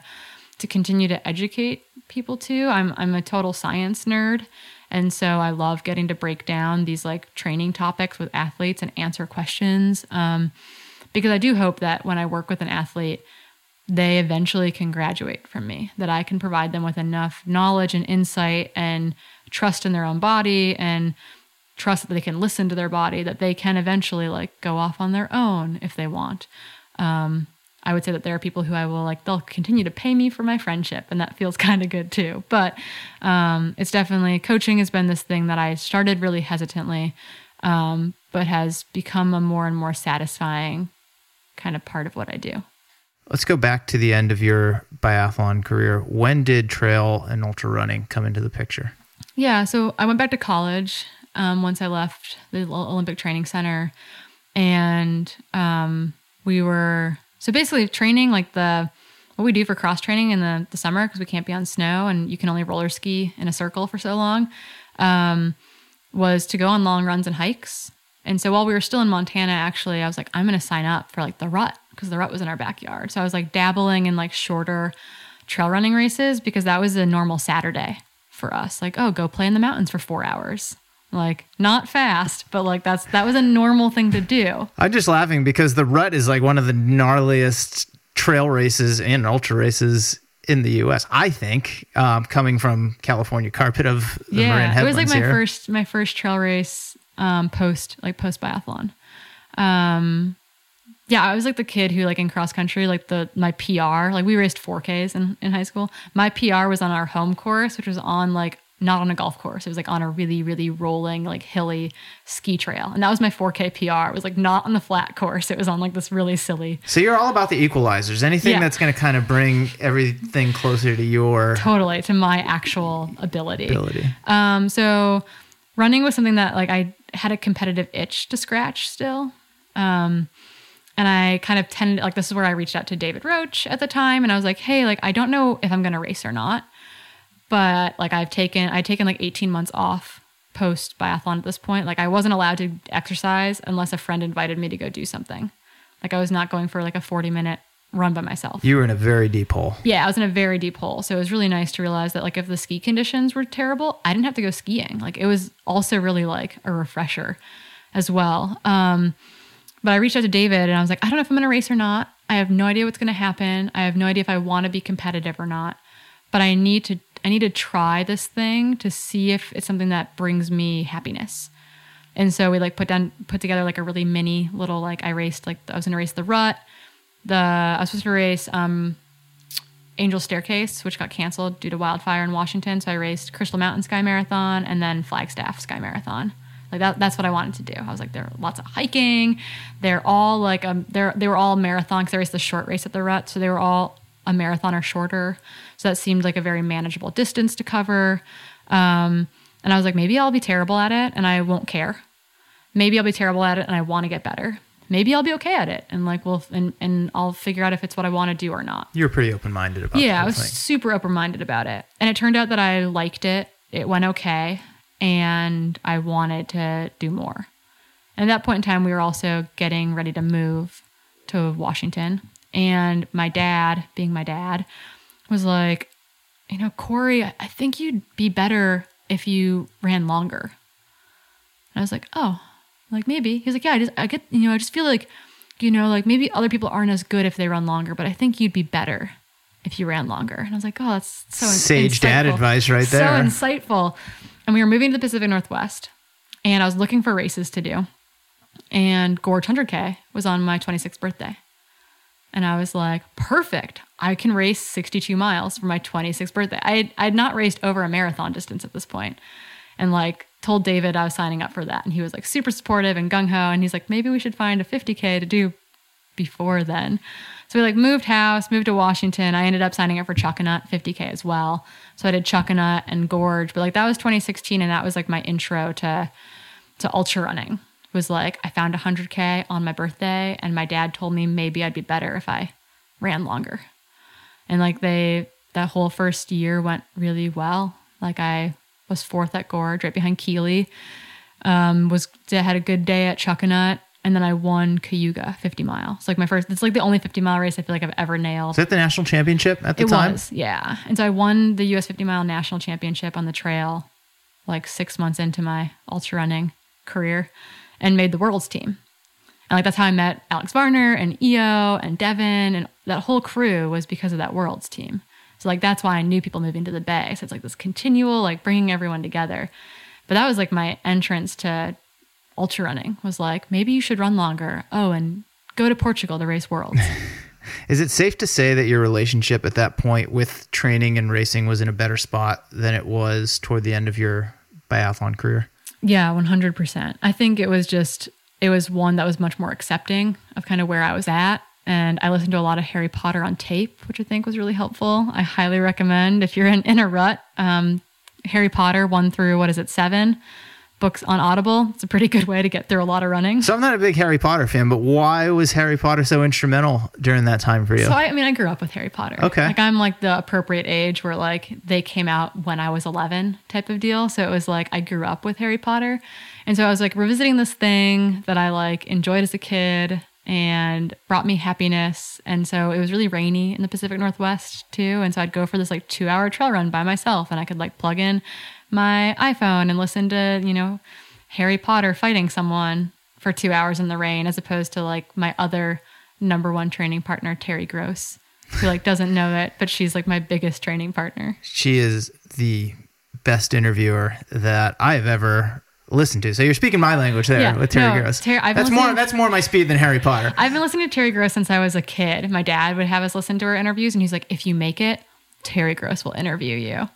to continue to educate people too. I'm I'm a total science nerd. And so I love getting to break down these like training topics with athletes and answer questions. Um, because I do hope that when I work with an athlete, they eventually can graduate from me, that I can provide them with enough knowledge and insight and trust in their own body and trust that they can listen to their body, that they can eventually like go off on their own if they want. Um, I would say that there are people who I will like, they'll continue to pay me for my friendship, and that feels kind of good too. But um, it's definitely coaching has been this thing that I started really hesitantly, um, but has become a more and more satisfying kind of part of what I do. Let's go back to the end of your biathlon career. When did trail and ultra running come into the picture? Yeah, so I went back to college um, once I left the Olympic Training Center, and um, we were so basically training like the what we do for cross training in the, the summer because we can't be on snow and you can only roller ski in a circle for so long um, was to go on long runs and hikes. And so while we were still in Montana, actually, I was like, I'm going to sign up for like the rut because the rut was in our backyard. So I was like dabbling in like shorter trail running races because that was a normal Saturday for us. Like, oh, go play in the mountains for four hours. Like, not fast, but like that's that was a normal thing to do. I'm just laughing because the rut is like one of the gnarliest trail races and ultra races in the U.S. I think, um, coming from California carpet of the Marin yeah, it was like my here. first my first trail race um, post like post biathlon. Um, yeah, I was like the kid who like in cross country, like the my PR, like we raced 4Ks in, in high school. My PR was on our home course, which was on like not on a golf course. It was like on a really, really rolling, like hilly ski trail. And that was my 4K PR. It was like not on the flat course. It was on like this really silly So you're all about the equalizers. Anything Yeah. that's going to kind of bring everything closer to your totally to my actual ability. ability. Um, so running was something that like I had a competitive itch to scratch still. Um, and I kind of tended like this is where I reached out to David Roche at the time and I was like, "Hey, like I don't know if I'm going to race or not." But like I've taken I'd taken like 18 months off post biathlon at this point. Like I wasn't allowed to exercise unless a friend invited me to go do something. Like I was not going for like a 40 minute run by myself. You were in a very deep hole. Yeah, I was in a very deep hole. So it was really nice to realize that like if the ski conditions were terrible, I didn't have to go skiing. Like it was also really like a refresher as well. Um, but I reached out to David and I was like, I don't know if I'm gonna race or not. I have no idea what's gonna happen. I have no idea if I want to be competitive or not. But I need to I need to try this thing to see if it's something that brings me happiness. And so we like put down put together like a really mini little like I raced like I was gonna race the rut. The I was supposed to race um Angel Staircase, which got canceled due to wildfire in Washington. So I raced Crystal Mountain Sky Marathon and then Flagstaff Sky Marathon. Like that, that's what I wanted to do. I was like, there are lots of hiking. They're all like, um, they're they were all marathon because I raced the short race at the rut, so they were all a marathon or shorter. So that seemed like a very manageable distance to cover. Um, and I was like, maybe I'll be terrible at it and I won't care. Maybe I'll be terrible at it and I want to get better. Maybe I'll be okay at it and like, well, and and I'll figure out if it's what I want to do or not. You were pretty open minded about it. Yeah, I was thing. super open minded about it. And it turned out that I liked it. It went okay. And I wanted to do more. And at that point in time, we were also getting ready to move to Washington. And my dad, being my dad, was like, you know, Corey, I think you'd be better if you ran longer. And I was like, oh, like maybe. He's like, yeah, I just, I get, you know, I just feel like, you know, like maybe other people aren't as good if they run longer, but I think you'd be better if you ran longer. And I was like, oh, that's so sage dad advice right there. So insightful. And we were moving to the Pacific Northwest, and I was looking for races to do. And Gorge 100K was on my 26th birthday. And I was like, perfect. I can race 62 miles for my 26th birthday. I had, I had not raced over a marathon distance at this. And like told David I was signing up for that. And he was like super supportive and gung ho. And he's like, maybe we should find a 50K to do before then. So we like moved house, moved to Washington. I ended up signing up for Chuckanut 50K as well. So I did Chuckanut and Gorge. But like that was 2016. And that was like my intro to, to ultra running It was like, I found 100K on my birthday, and my dad told me maybe I'd be better if I ran longer. And like they, that whole first year went really well. Like I was fourth at Gorge, right behind Keeley. Um, was had a good day at Chuckanut, and then I won Cayuga 50 mile. miles. Like my first, it's like the only 50 mile race I feel like I've ever nailed. Is that the national championship at the it time? was, yeah. And so I won the US 50 mile national championship on the trail, like six months into my ultra running career and made the world's team. And like that's how I met Alex Varner and Yiou and Devon and that whole crew was because of that world's team. So like that's why I knew people moving to the Bay. So it's like this continual like bringing everyone together. But that was like my entrance to ultra running was like maybe you should run longer. Oh, and go to Portugal to race worlds. Is it safe to say that your relationship at that point with training and racing was in a better spot than it was toward the end of your biathlon career? Yeah, 100%. I think it was just, it was one that was much more accepting of kind of where I was at. And I listened to a lot of Harry Potter on tape, which I think was really helpful. I highly recommend if you're in, in a rut, um, Harry Potter one through, what is it, seven? Books on Audible. It's a pretty good way to get through a lot of running. So I'm not a big Harry Potter fan, but why was Harry Potter so instrumental during that time for you? So I, I mean, I grew up with Harry Potter. Okay. Like I'm like the appropriate age where like they came out when I was 11 type of deal. So it was like I grew up with Harry Potter. And so I was like revisiting this thing that I like enjoyed as a kid and brought me happiness. And so it was really rainy in the Pacific Northwest too. And so I'd go for this like two hour trail run by myself and I could like plug in my iPhone and listen to, you know, Harry Potter fighting someone for two hours in the rain as opposed to like my other number one training partner, Terry Gross, who like doesn't know it, but she's like my biggest training partner. She is the best interviewer that I've ever listened to. So you're speaking my language there yeah, with Terry no, Gross. Ter- that's more that's more my speed than Harry Potter. I've been listening to Terry Gross since I was a kid. My dad would have us listen to her interviews and he's like, if you make it, Terry Gross will interview you.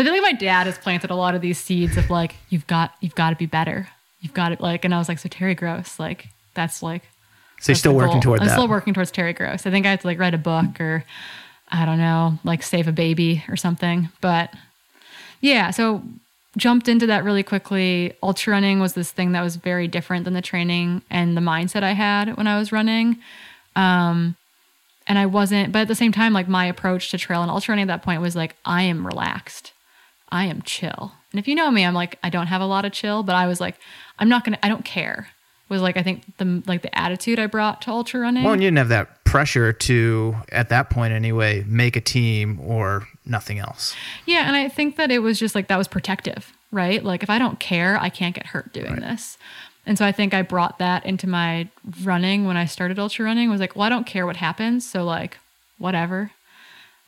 So I feel like my dad has planted a lot of these seeds of like, you've got, you've got to be better. You've got it. Like, and I was like, so Terry Gross, like, that's like. So you're still working toward I'm that. still working towards Terry Gross. I think I have to like write a book or, I don't know, like save a baby or something. But yeah, so jumped into that really quickly. Ultra running was this thing that was very different than the training and the mindset I had when I was running. Um, and I wasn't, but at the same time, like my approach to trail and ultra running at that point was like, I am relaxed. I am chill. And if you know me, I'm like, I don't have a lot of chill, but I was like, I'm not going to, I don't care. Was like, I think the, like the attitude I brought to ultra running. Well, and you didn't have that pressure to, at that point anyway, make a team or nothing else. Yeah. And I think that it was just like, that was protective, right? Like, if I don't care, I can't get hurt doing right. this. And so I think I brought that into my running when I started ultra running was like, well, I don't care what happens. So, like, whatever.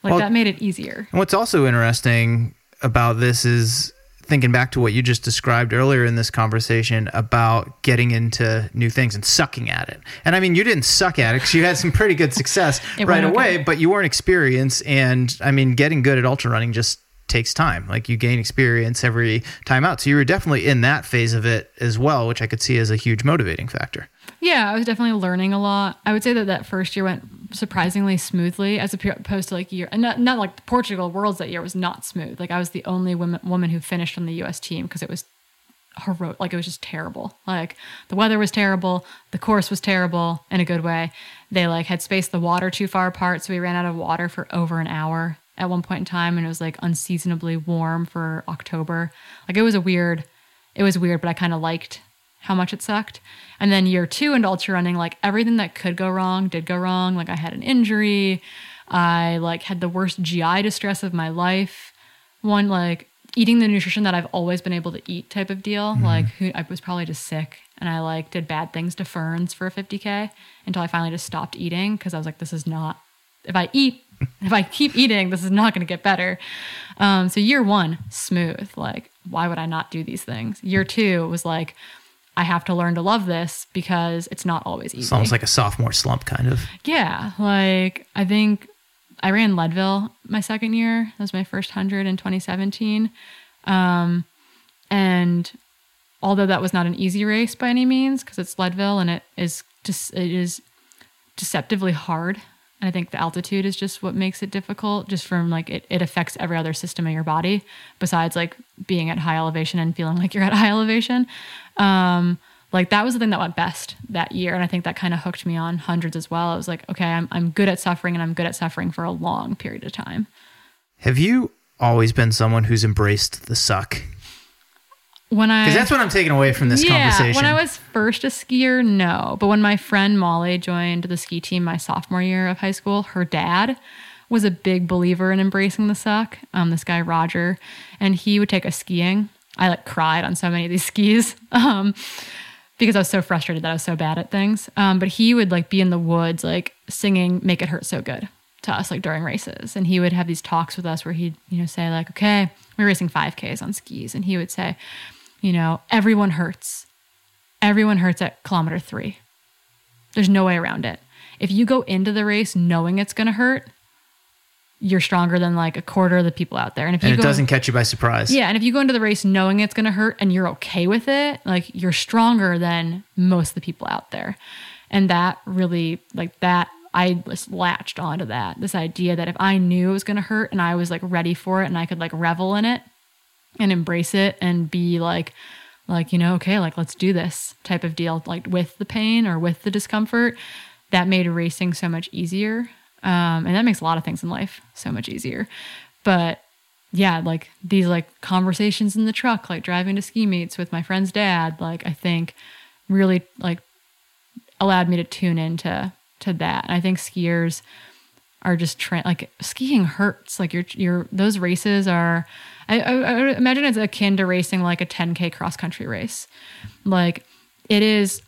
Like, well, that made it easier. And what's also interesting about this is thinking back to what you just described earlier in this conversation about getting into new things and sucking at it. And I mean, you didn't suck at it because you had some pretty good success right away, okay. but you weren't experienced. And I mean, getting good at ultra running just takes time. Like you gain experience every time out. So you were definitely in that phase of it as well, which I could see as a huge motivating factor. Yeah, I was definitely learning a lot. I would say that that first year went surprisingly smoothly as opposed to like year, not, not like Portugal Worlds that year was not smooth. Like I was the only woman, woman who finished on the U.S. team because it was heroic. Like it was just terrible. Like the weather was terrible. The course was terrible in a good way. They like had spaced the water too far apart. So we ran out of water for over an hour at one point in time and it was like unseasonably warm for October. Like it was a weird, it was weird, but I kind of liked how much it sucked. And then year two into ultra running, like everything that could go wrong did go wrong. Like I had an injury. I like had the worst GI distress of my life. One like eating the nutrition that I've always been able to eat type of deal. Mm-hmm. Like who, I was probably just sick and I like did bad things to ferns for a 50k until I finally just stopped eating because I was like, this is not. If I eat, if I keep eating, this is not going to get better. Um, so year one, smooth. Like, why would I not do these things? Year two was like, I have to learn to love this because it's not always easy. It's almost like a sophomore slump, kind of. Yeah, like I think I ran Leadville my second year. That was my first hundred in 2017. Um, and although that was not an easy race by any means, because it's Leadville and it is just it is deceptively hard. And I think the altitude is just what makes it difficult, just from like it, it affects every other system in your body besides like being at high elevation and feeling like you're at high elevation. Um, like that was the thing that went best that year and i think that kind of hooked me on hundreds as well. I was like okay I'm, I'm good at suffering and i'm good at suffering for a long period of time. Have you always been someone who's embraced the suck when i because that's what i'm taking away from this yeah, conversation when i was first a skier no. But when my friend molly joined the ski team my sophomore year of high school her dad was a big believer in embracing the suck um, this guy roger and he would take us skiing. I like cried on so many of these skis um, because I was so frustrated that I was so bad at things. Um, but he would like be in the woods, like singing "Make It Hurt So Good" to us, like during races, and he would have these talks with us where he'd you know say like, "Okay, we're racing 5Ks on skis," and he would say, you know, everyone hurts, everyone hurts at kilometer three. There's no way around it. If you go into the race knowing it's going to hurt, you're stronger than like a quarter of the people out there. And if you and it go, doesn't catch you by surprise. Yeah, and if you go into the race knowing it's going to hurt and you're okay with it, like you're stronger than most of the people out there. And that really like that I just latched onto that. This idea that if I knew it was going to hurt and I was like ready for it and I could like revel in it and embrace it and be like like you know, okay, like let's do this type of deal like with the pain or with the discomfort, that made racing so much easier um, and that makes a lot of things in life so much easier. But yeah, like these like conversations in the truck, like driving to ski meets with my friend's dad, like I think really like allowed me to tune into to that. And I think skiers are just tra- like skiing hurts. Like your your those races are. I, I, I imagine it's akin to racing like a 10k cross country race. Like it is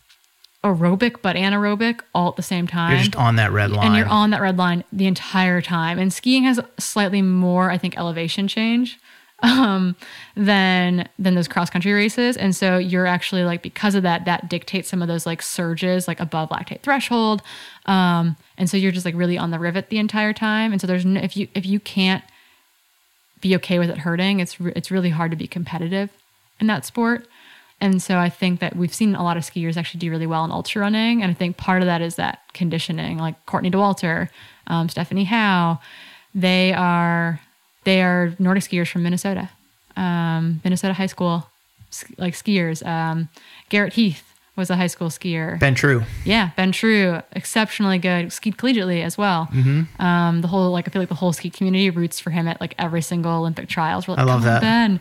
aerobic but anaerobic all at the same time. You're just on that red line. And you're on that red line the entire time. And skiing has slightly more, I think, elevation change um, than than those cross country races. And so you're actually like because of that, that dictates some of those like surges like above lactate threshold. Um, and so you're just like really on the rivet the entire time. And so there's no, if you if you can't be okay with it hurting, it's re- it's really hard to be competitive in that sport. And so I think that we've seen a lot of skiers actually do really well in ultra running. And I think part of that is that conditioning, like Courtney Dauwalter, um, Stephanie Howe, they are they are Nordic skiers from Minnesota, um, Minnesota high school, like skiers. Um, Garrett Heath was a high school skier. Ben True. Yeah, Ben True, exceptionally good. Skied collegiately as well. Mm-hmm. Um, the whole like I feel like the whole ski community roots for him at like every single Olympic trials. Like, I love that. Ben.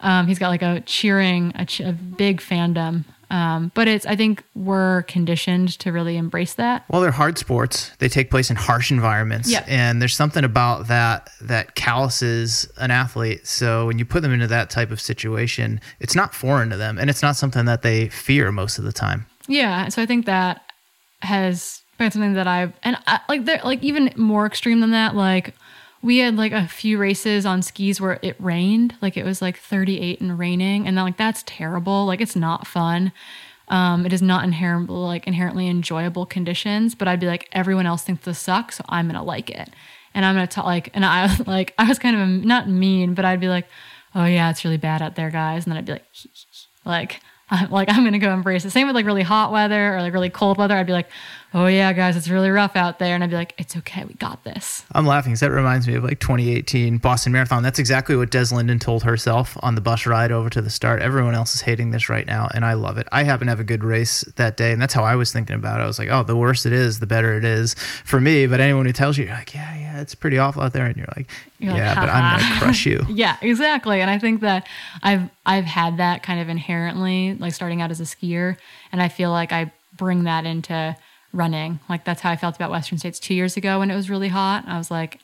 Um, he's got like a cheering, a, ch- a big fandom. Um, but it's, I think we're conditioned to really embrace that. Well, they're hard sports. They take place in harsh environments. Yep. And there's something about that that calluses an athlete. So when you put them into that type of situation, it's not foreign to them and it's not something that they fear most of the time. Yeah. So I think that has been something that I've, and I, like, they're like even more extreme than that. Like, we had like a few races on skis where it rained. Like it was like 38 and raining and then like that's terrible. Like it's not fun. Um, it is not inherently like inherently enjoyable conditions but i'd be like everyone else thinks this sucks so i'm gonna like it. And i'm gonna tell like and i was like i was kind of a, not mean but i'd be like oh yeah it's really bad out there guys. And then i'd be like like I'm like I'm gonna go embrace it. Same with like really hot weather or like really cold weather. I'd be like, oh yeah, guys, it's really rough out there, and I'd be like, it's okay, we got this. I'm laughing because that reminds me of like 2018 Boston Marathon. That's exactly what Des Linden told herself on the bus ride over to the start. Everyone else is hating this right now, and I love it. I happen to have a good race that day, and that's how I was thinking about it. I was like, oh, the worse it is, the better it is for me. But anyone who tells you, you're like, yeah, yeah, it's pretty awful out there, and you're like, you're yeah, like, but I'm gonna crush you. yeah, exactly. And I think that I've I've had that kind of inherently, like starting out as a skier. And I feel like I bring that into running. Like that's how I felt about Western States two years ago when it was really hot. I was like,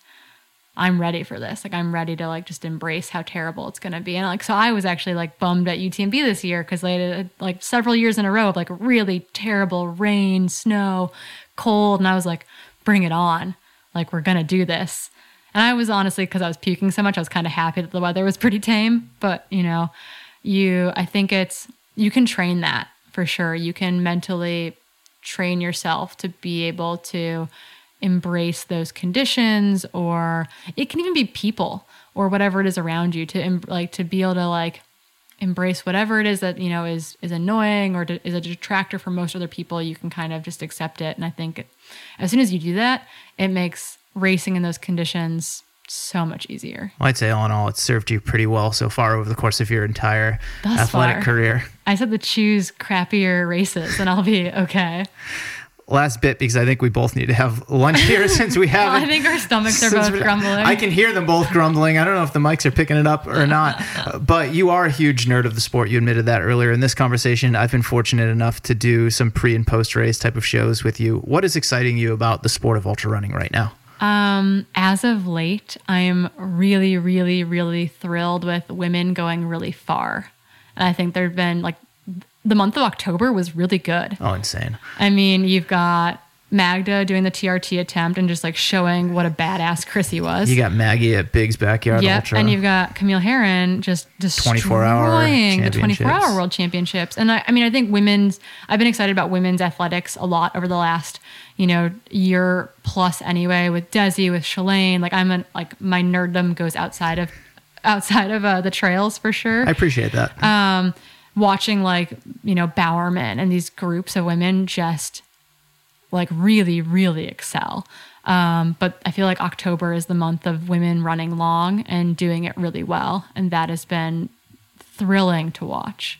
I'm ready for this. Like I'm ready to like just embrace how terrible it's gonna be. And like so I was actually like bummed at UTMB this year because they had like several years in a row of like really terrible rain, snow, cold, and I was like, bring it on. Like we're gonna do this. And I was honestly because I was puking so much, I was kind of happy that the weather was pretty tame. But you know, you I think it's you can train that for sure. You can mentally train yourself to be able to embrace those conditions or it can even be people or whatever it is around you to like to be able to like embrace whatever it is that you know is is annoying or is a detractor for most other people you can kind of just accept it. And i think as soon as you do that it makes racing in those conditions so much easier. Well, I'd say all in all, it's served you pretty well so far over the course of your entire Thus athletic far. career. I said to choose crappier races and I'll be okay last bit because I think we both need to have lunch here since we have. well, I think our stomachs are both grumbling. I can hear them both grumbling. I don't know if the mics are picking it up or not, but you are a huge nerd of the sport. You admitted that earlier in this conversation. I've been fortunate enough to do some pre and post race type of shows with you. What is exciting you about the sport of ultra running right now? Um, as of late, I'm really, really, really thrilled with women going really far. And I think there have been like the month of October was really good. Oh, insane. I mean, you've got Magda doing the TRT attempt and just like showing what a badass Chrissy was. You got Maggie at Big's Backyard yep, Ultra. And you've got Camille Herron just destroying 24 hour the 24 hour world championships. And I, I mean, I think women's, I've been excited about women's athletics a lot over the last, you know, year plus anyway with Desi, with Shalane. Like I'm a, like my nerddom goes outside of, outside of uh, the trails for sure. I appreciate that. Um, watching like you know Bowerman and these groups of women just like really really excel. Um, but I feel like October is the month of women running long and doing it really well, and that has been thrilling to watch.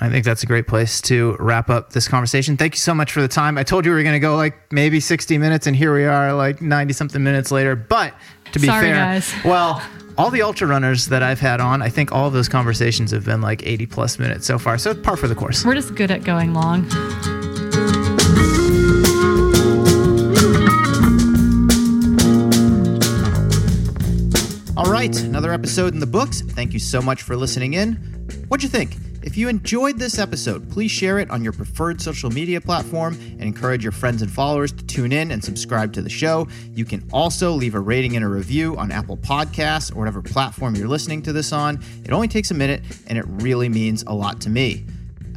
I think that's a great place to wrap up this conversation. Thank you so much for the time. I told you we were going to go like maybe 60 minutes, and here we are, like 90 something minutes later. But to be Sorry, fair, guys. well, all the ultra runners that I've had on, I think all of those conversations have been like 80 plus minutes so far. So par for the course. We're just good at going long. Right, another episode in the books. Thank you so much for listening in. What'd you think? If you enjoyed this episode, please share it on your preferred social media platform and encourage your friends and followers to tune in and subscribe to the show. You can also leave a rating and a review on Apple Podcasts or whatever platform you're listening to this on. It only takes a minute and it really means a lot to me.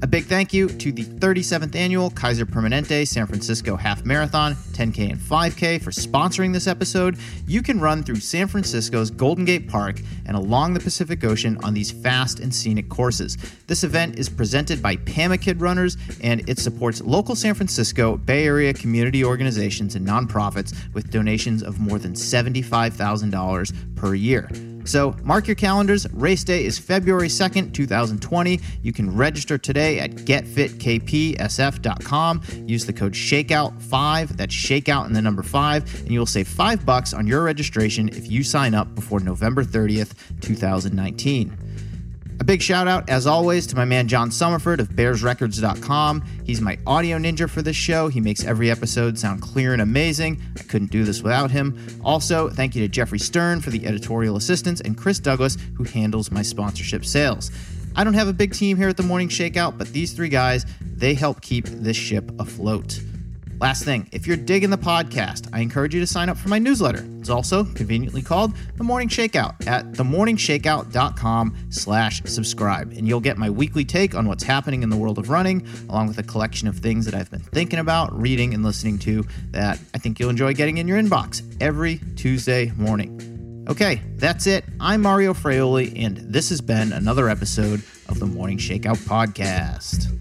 A big thank you to the 37th annual Kaiser Permanente San Francisco Half Marathon, 10K and 5K for sponsoring this episode. You can run through San Francisco's Golden Gate Park and along the Pacific Ocean on these fast and scenic courses. This event is presented by Pamakid Runners and it supports local San Francisco Bay Area community organizations and nonprofits with donations of more than $75,000 per year. So mark your calendars. Race day is February 2nd, 2020. You can register today at getfitkpsf.com. Use the code SHAKEOUT5. That's SHAKEOUT and the number 5. And you will save 5 bucks on your registration if you sign up before November 30th, 2019. A big shout out, as always, to my man John Summerford of BearsRecords.com. He's my audio ninja for this show. He makes every episode sound clear and amazing. I couldn't do this without him. Also, thank you to Jeffrey Stern for the editorial assistance and Chris Douglas, who handles my sponsorship sales. I don't have a big team here at the Morning Shakeout, but these three guys, they help keep this ship afloat. Last thing, if you're digging the podcast, I encourage you to sign up for my newsletter. It's also conveniently called The Morning Shakeout at themorningshakeout.com slash subscribe. And you'll get my weekly take on what's happening in the world of running, along with a collection of things that I've been thinking about, reading, and listening to that I think you'll enjoy getting in your inbox every Tuesday morning. Okay, that's it. I'm Mario Fraioli, and this has been another episode of the Morning Shakeout Podcast.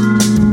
Thank you.